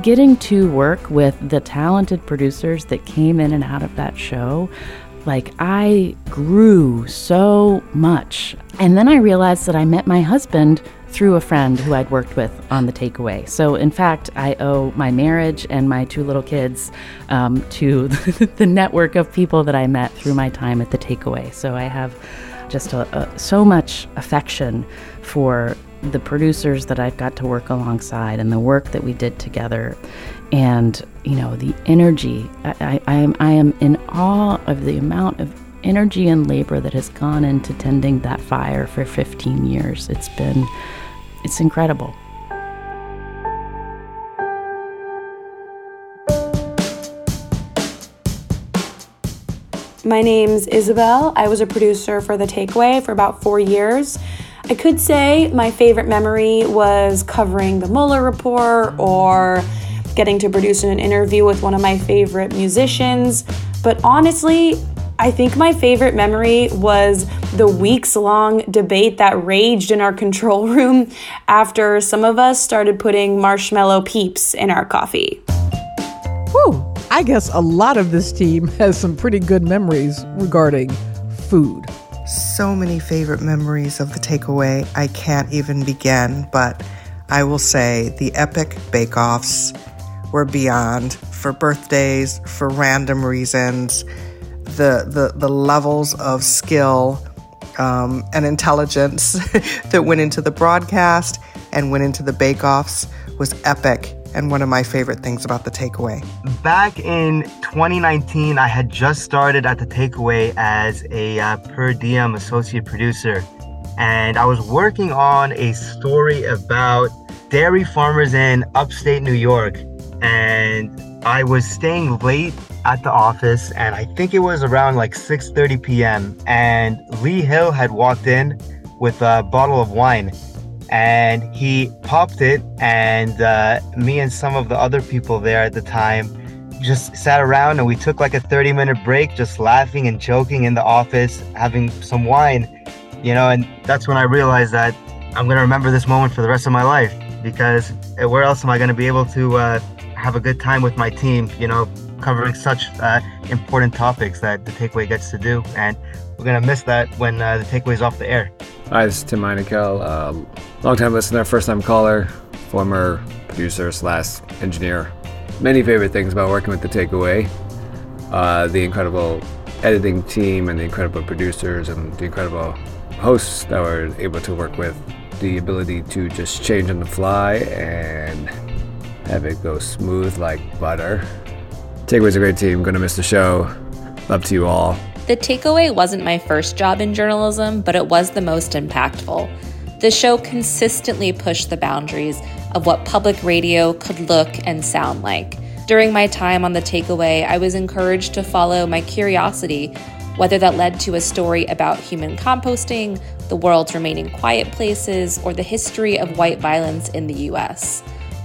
Getting to work with the talented producers that came in and out of that show Like, I grew so much. And then I realized that I met my husband through a friend who I'd worked with on the takeaway. So, in fact, I owe my marriage and my two little kids um, to the network of people that I met through my time at the takeaway. So, I have just a, a, so much affection for the producers that I've got to work alongside and the work that we did together. And, you know, the energy. I, I, I am, I am in awe of the amount of energy and labor that has gone into tending that fire for 15 years. It's been, it's incredible.
My name's Isabel. I was a producer for The Takeaway for about four years. I could say my favorite memory was covering the Mueller report or getting to produce an interview with one of my favorite musicians. But honestly, I think my favorite memory was the weeks long debate that raged in our control room after some of us started putting marshmallow peeps in our coffee.
Whew. I guess a lot of this team has some pretty good memories regarding food.
So many favorite memories of the takeaway, I can't even begin, but I will say the epic bake offs were beyond for birthdays, for random reasons. The, the, the levels of skill um, and intelligence that went into the broadcast and went into the bake offs was epic and one of my favorite things about the takeaway.
Back in 2019, I had just started at the takeaway as a uh, per diem associate producer, and I was working on a story about dairy farmers in upstate New York. And I was staying late at the office, and I think it was around like 6:30 p.m. And Lee Hill had walked in with a bottle of wine and he popped it and uh, me and some of the other people there at the time just sat around and we took like a 30 minute break just laughing and joking in the office having some wine you know and that's when i realized that i'm going to remember this moment for the rest of my life because where else am i going to be able to uh, have a good time with my team you know covering such uh, important topics that the takeaway gets to do and we're going to miss that when uh, the takeaway's off the air
Hi, this is Tim Meinekel, um, long-time listener, first-time caller, former producer slash engineer. Many favorite things about working with the Takeaway: uh, the incredible editing team and the incredible producers and the incredible hosts that were able to work with. The ability to just change on the fly and have it go smooth like butter. Takeaway's a great team. Gonna miss the show. Love to you all.
The takeaway wasn't my first job in journalism, but it was the most impactful. The show consistently pushed the boundaries of what public radio could look and sound like. During my time on the takeaway, I was encouraged to follow my curiosity, whether that led to a story about human composting, the world's remaining quiet places, or the history of white violence in the US.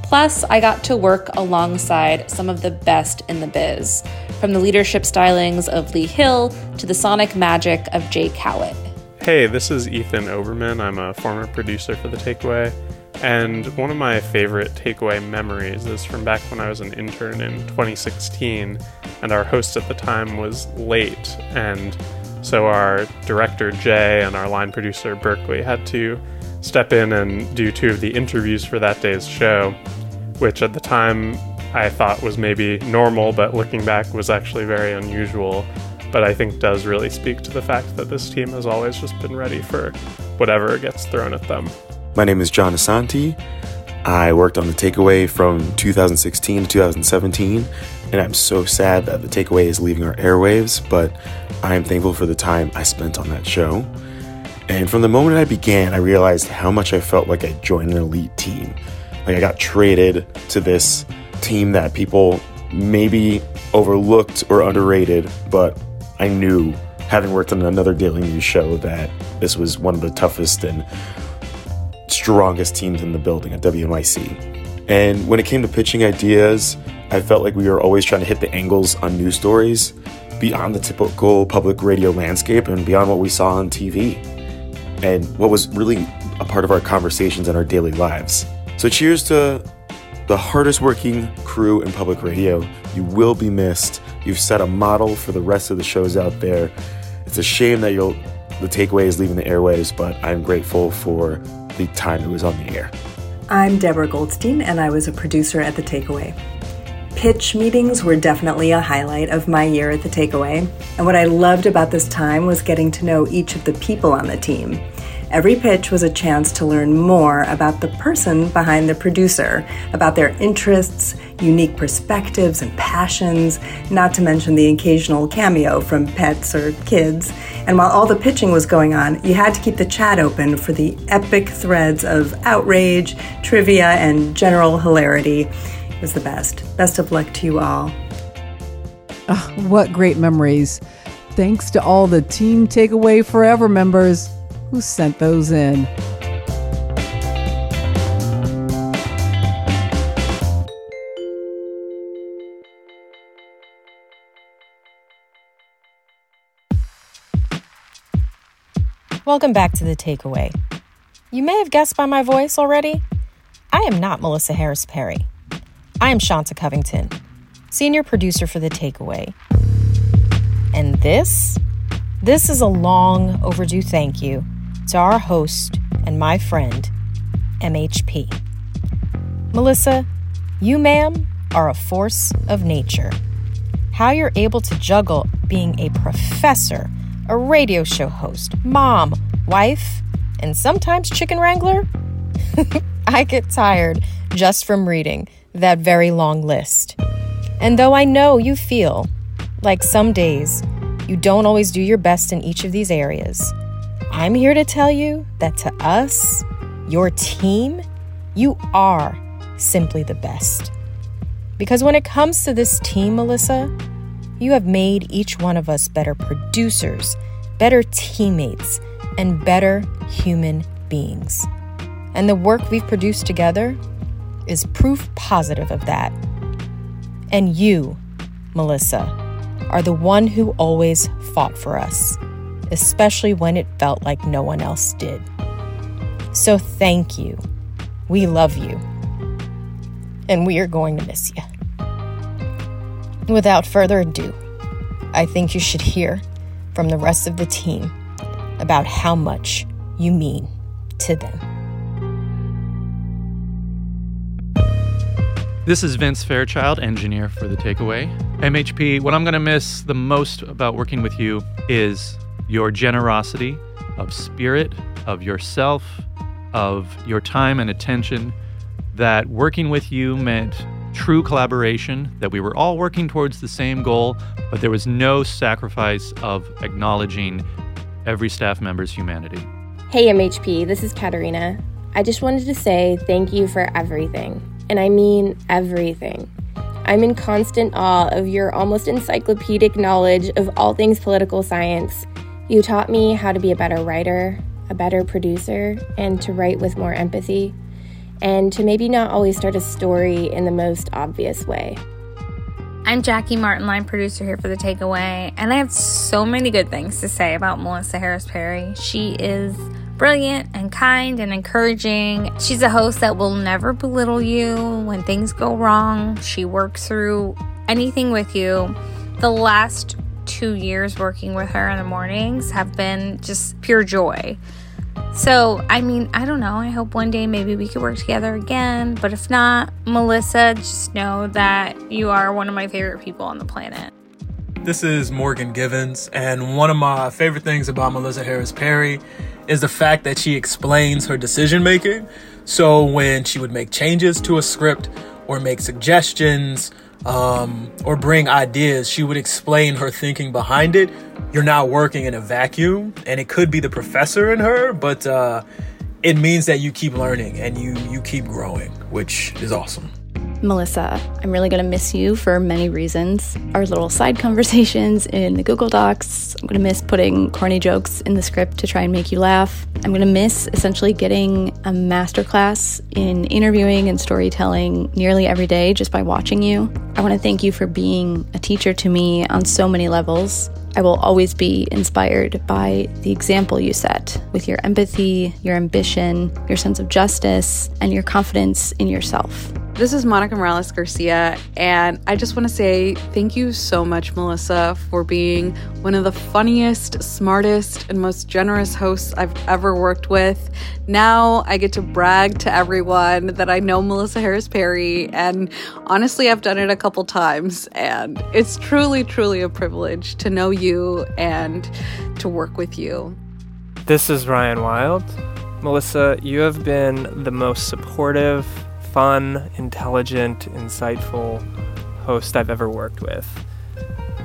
Plus, I got to work alongside some of the best in the biz, from the leadership stylings of Lee Hill to the sonic magic of Jay Cowit.
Hey, this is Ethan Oberman. I'm a former producer for The Takeaway. And one of my favorite takeaway memories is from back when I was an intern in 2016, and our host at the time was late. And so our director, Jay, and our line producer, Berkeley, had to step in and do two of the interviews for that day's show, which at the time I thought was maybe normal, but looking back was actually very unusual. But I think does really speak to the fact that this team has always just been ready for whatever gets thrown at them.
My name is John Asante. I worked on the takeaway from 2016 to 2017, and I'm so sad that the takeaway is leaving our airwaves, but I am thankful for the time I spent on that show. And from the moment I began, I realized how much I felt like I joined an elite team. Like I got traded to this team that people maybe overlooked or underrated, but I knew, having worked on another daily news show, that this was one of the toughest and strongest teams in the building at WNYC. And when it came to pitching ideas, I felt like we were always trying to hit the angles on news stories beyond the typical public radio landscape and beyond what we saw on TV and what was really a part of our conversations and our daily lives. So, cheers to the hardest working crew in public radio. You will be missed, You've set a model for the rest of the shows out there. It's a shame that you'll the takeaway is leaving the airwaves, but I'm grateful for the time it was on the air.
I'm Deborah Goldstein, and I was a producer at The Takeaway. Pitch meetings were definitely a highlight of my year at The Takeaway, and what I loved about this time was getting to know each of the people on the team. Every pitch was a chance to learn more about the person behind the producer, about their interests, unique perspectives, and passions, not to mention the occasional cameo from pets or kids. And while all the pitching was going on, you had to keep the chat open for the epic threads of outrage, trivia, and general hilarity. It was the best. Best of luck to you all.
Oh, what great memories. Thanks to all the Team Takeaway Forever members who sent those in.
Welcome back to The Takeaway. You may have guessed by my voice already. I am not Melissa Harris Perry. I am Shanta Covington, senior producer for The Takeaway. And this, this is a long overdue thank you to our host and my friend, MHP. Melissa, you, ma'am, are a force of nature. How you're able to juggle being a professor, a radio show host, mom, wife, and sometimes chicken wrangler? I get tired just from reading that very long list. And though I know you feel like some days you don't always do your best in each of these areas, I'm here to tell you that to us, your team, you are simply the best. Because when it comes to this team, Melissa, you have made each one of us better producers, better teammates, and better human beings. And the work we've produced together is proof positive of that. And you, Melissa, are the one who always fought for us especially when it felt like no one else did. So thank you. We love you. And we are going to miss you. Without further ado, I think you should hear from the rest of the team about how much you mean to them.
This is Vince Fairchild, engineer for The Takeaway. MHP, what I'm going to miss the most about working with you is your generosity of spirit, of yourself, of your time and attention, that working with you meant true collaboration, that we were all working towards the same goal, but there was no sacrifice of acknowledging every staff member's humanity.
Hey, MHP, this is Katerina. I just wanted to say thank you for everything. And I mean everything. I'm in constant awe of your almost encyclopedic knowledge of all things political science you taught me how to be a better writer, a better producer, and to write with more empathy, and to maybe not always start a story in the most obvious way.
I'm Jackie Martin, line producer here for The Takeaway, and I have so many good things to say about Melissa Harris Perry. She is brilliant and kind and encouraging. She's a host that will never belittle you when things go wrong. She works through anything with you. The last two years working with her in the mornings have been just pure joy. So, I mean, I don't know. I hope one day maybe we could work together again. But if not, Melissa, just know that you are one of my favorite people on the planet.
This is Morgan Givens, and one of my favorite things about Melissa Harris Perry is the fact that she explains her decision making. So, when she would make changes to a script or make suggestions, um, or bring ideas, she would explain her thinking behind it. You're not working in a vacuum, and it could be the professor in her, but uh, it means that you keep learning and you you keep growing, which is awesome.
Melissa, I'm really going to miss you for many reasons. Our little side conversations in the Google Docs. I'm going to miss putting corny jokes in the script to try and make you laugh. I'm going to miss essentially getting a masterclass in interviewing and storytelling nearly every day just by watching you. I want to thank you for being a teacher to me on so many levels. I will always be inspired by the example you set with your empathy, your ambition, your sense of justice, and your confidence in yourself.
This is Monica Morales Garcia, and I just want to say thank you so much, Melissa, for being one of the funniest, smartest, and most generous hosts I've ever worked with. Now I get to brag to everyone that I know Melissa Harris Perry, and honestly, I've done it a couple times, and it's truly, truly a privilege to know you and to work with you.
This is Ryan Wild. Melissa, you have been the most supportive, fun, intelligent, insightful host I've ever worked with.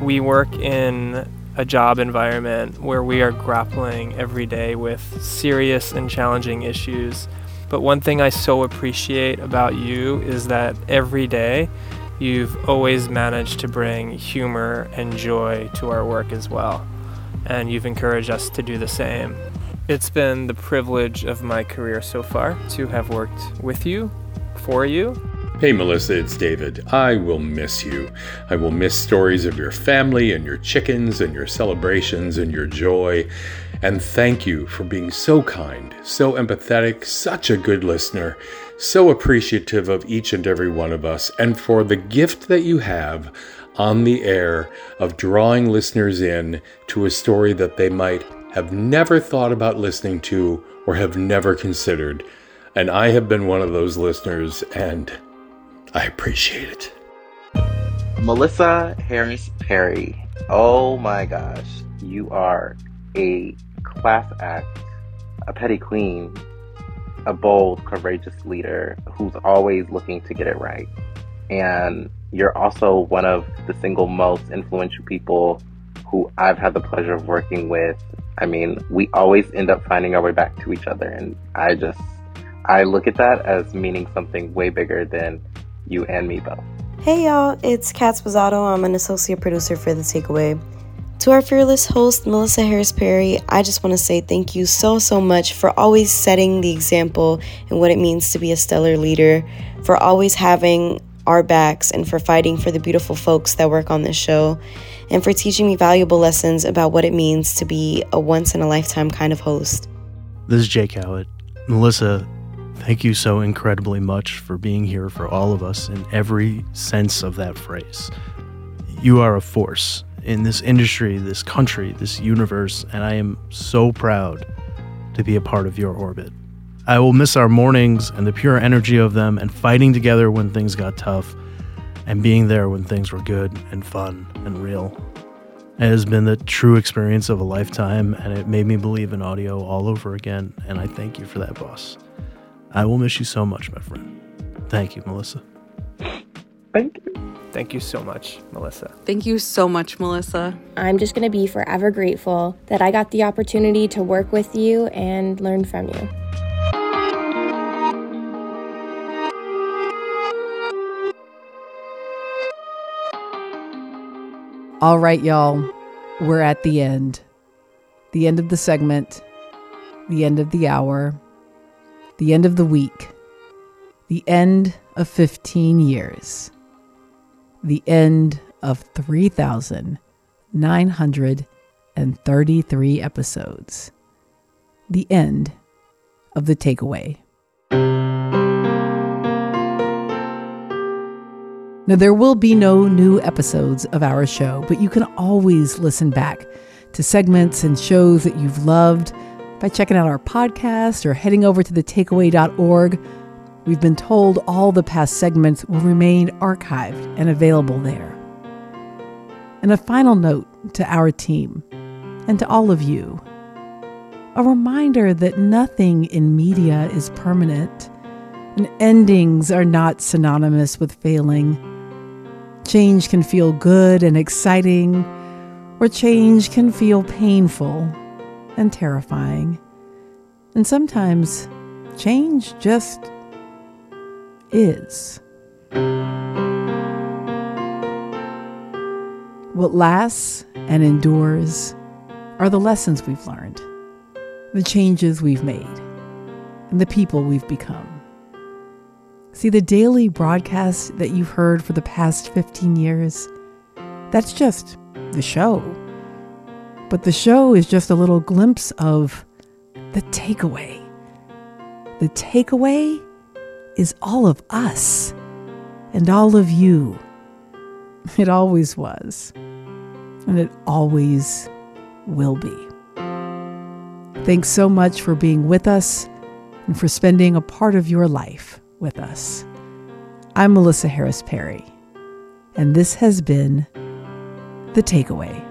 We work in a job environment where we are grappling every day with serious and challenging issues. But one thing I so appreciate about you is that every day you've always managed to bring humor and joy to our work as well. And you've encouraged us to do the same. It's been the privilege of my career so far to have worked with you for you.
Hey, Melissa, it's David. I will miss you. I will miss stories of your family and your chickens and your celebrations and your joy. And thank you for being so kind, so empathetic, such a good listener, so appreciative of each and every one of us, and for the gift that you have on the air of drawing listeners in to a story that they might have never thought about listening to or have never considered. And I have been one of those listeners, and I appreciate it.
Melissa Harris Perry. Oh my gosh. You are a class act, a petty queen, a bold, courageous leader who's always looking to get it right. And you're also one of the single most influential people who I've had the pleasure of working with. I mean, we always end up finding our way back to each other. And I just I look at that as meaning something way bigger than you and me both.
Hey y'all, it's Kat Sposato. I'm an associate producer for The Takeaway. To our fearless host, Melissa Harris Perry, I just want to say thank you so, so much for always setting the example and what it means to be a stellar leader, for always having our backs, and for fighting for the beautiful folks that work on this show, and for teaching me valuable lessons about what it means to be a once in a lifetime kind of host.
This is Jake Howard. Melissa, Thank you so incredibly much for being here for all of us in every sense of that phrase. You are a force in this industry, this country, this universe, and I am so proud to be a part of your orbit. I will miss our mornings and the pure energy of them and fighting together when things got tough and being there when things were good and fun and real. It has been the true experience of a lifetime and it made me believe in audio all over again, and I thank you for that, boss. I will miss you so much, my friend. Thank you, Melissa.
Thank you.
Thank you so much, Melissa.
Thank you so much, Melissa.
I'm just going to be forever grateful that I got the opportunity to work with you and learn from you.
All right, y'all, we're at the end. The end of the segment, the end of the hour the end of the week, the end of 15 years, the end of 3,933 episodes, the end of the takeaway. Now, there will be no new episodes of our show, but you can always listen back to segments and shows that you've loved by checking out our podcast or heading over to thetakeaway.org. We've been told all the past segments will remain archived and available there. And a final note to our team and to all of you a reminder that nothing in media is permanent, and endings are not synonymous with failing. Change can feel good and exciting, or change can feel painful and terrifying. And sometimes change just is. What lasts and endures are the lessons we've learned, the changes we've made, and the people we've become. See, the daily broadcast that you've heard for the past 15 years, that's just the show. But the show is just a little glimpse of the takeaway. The takeaway is all of us. and all of you. It always was, and it always will be. Thanks so much for being with us and for spending a part of your life with us. I'm Melissa Harris Perry, and this has been The Takeaway.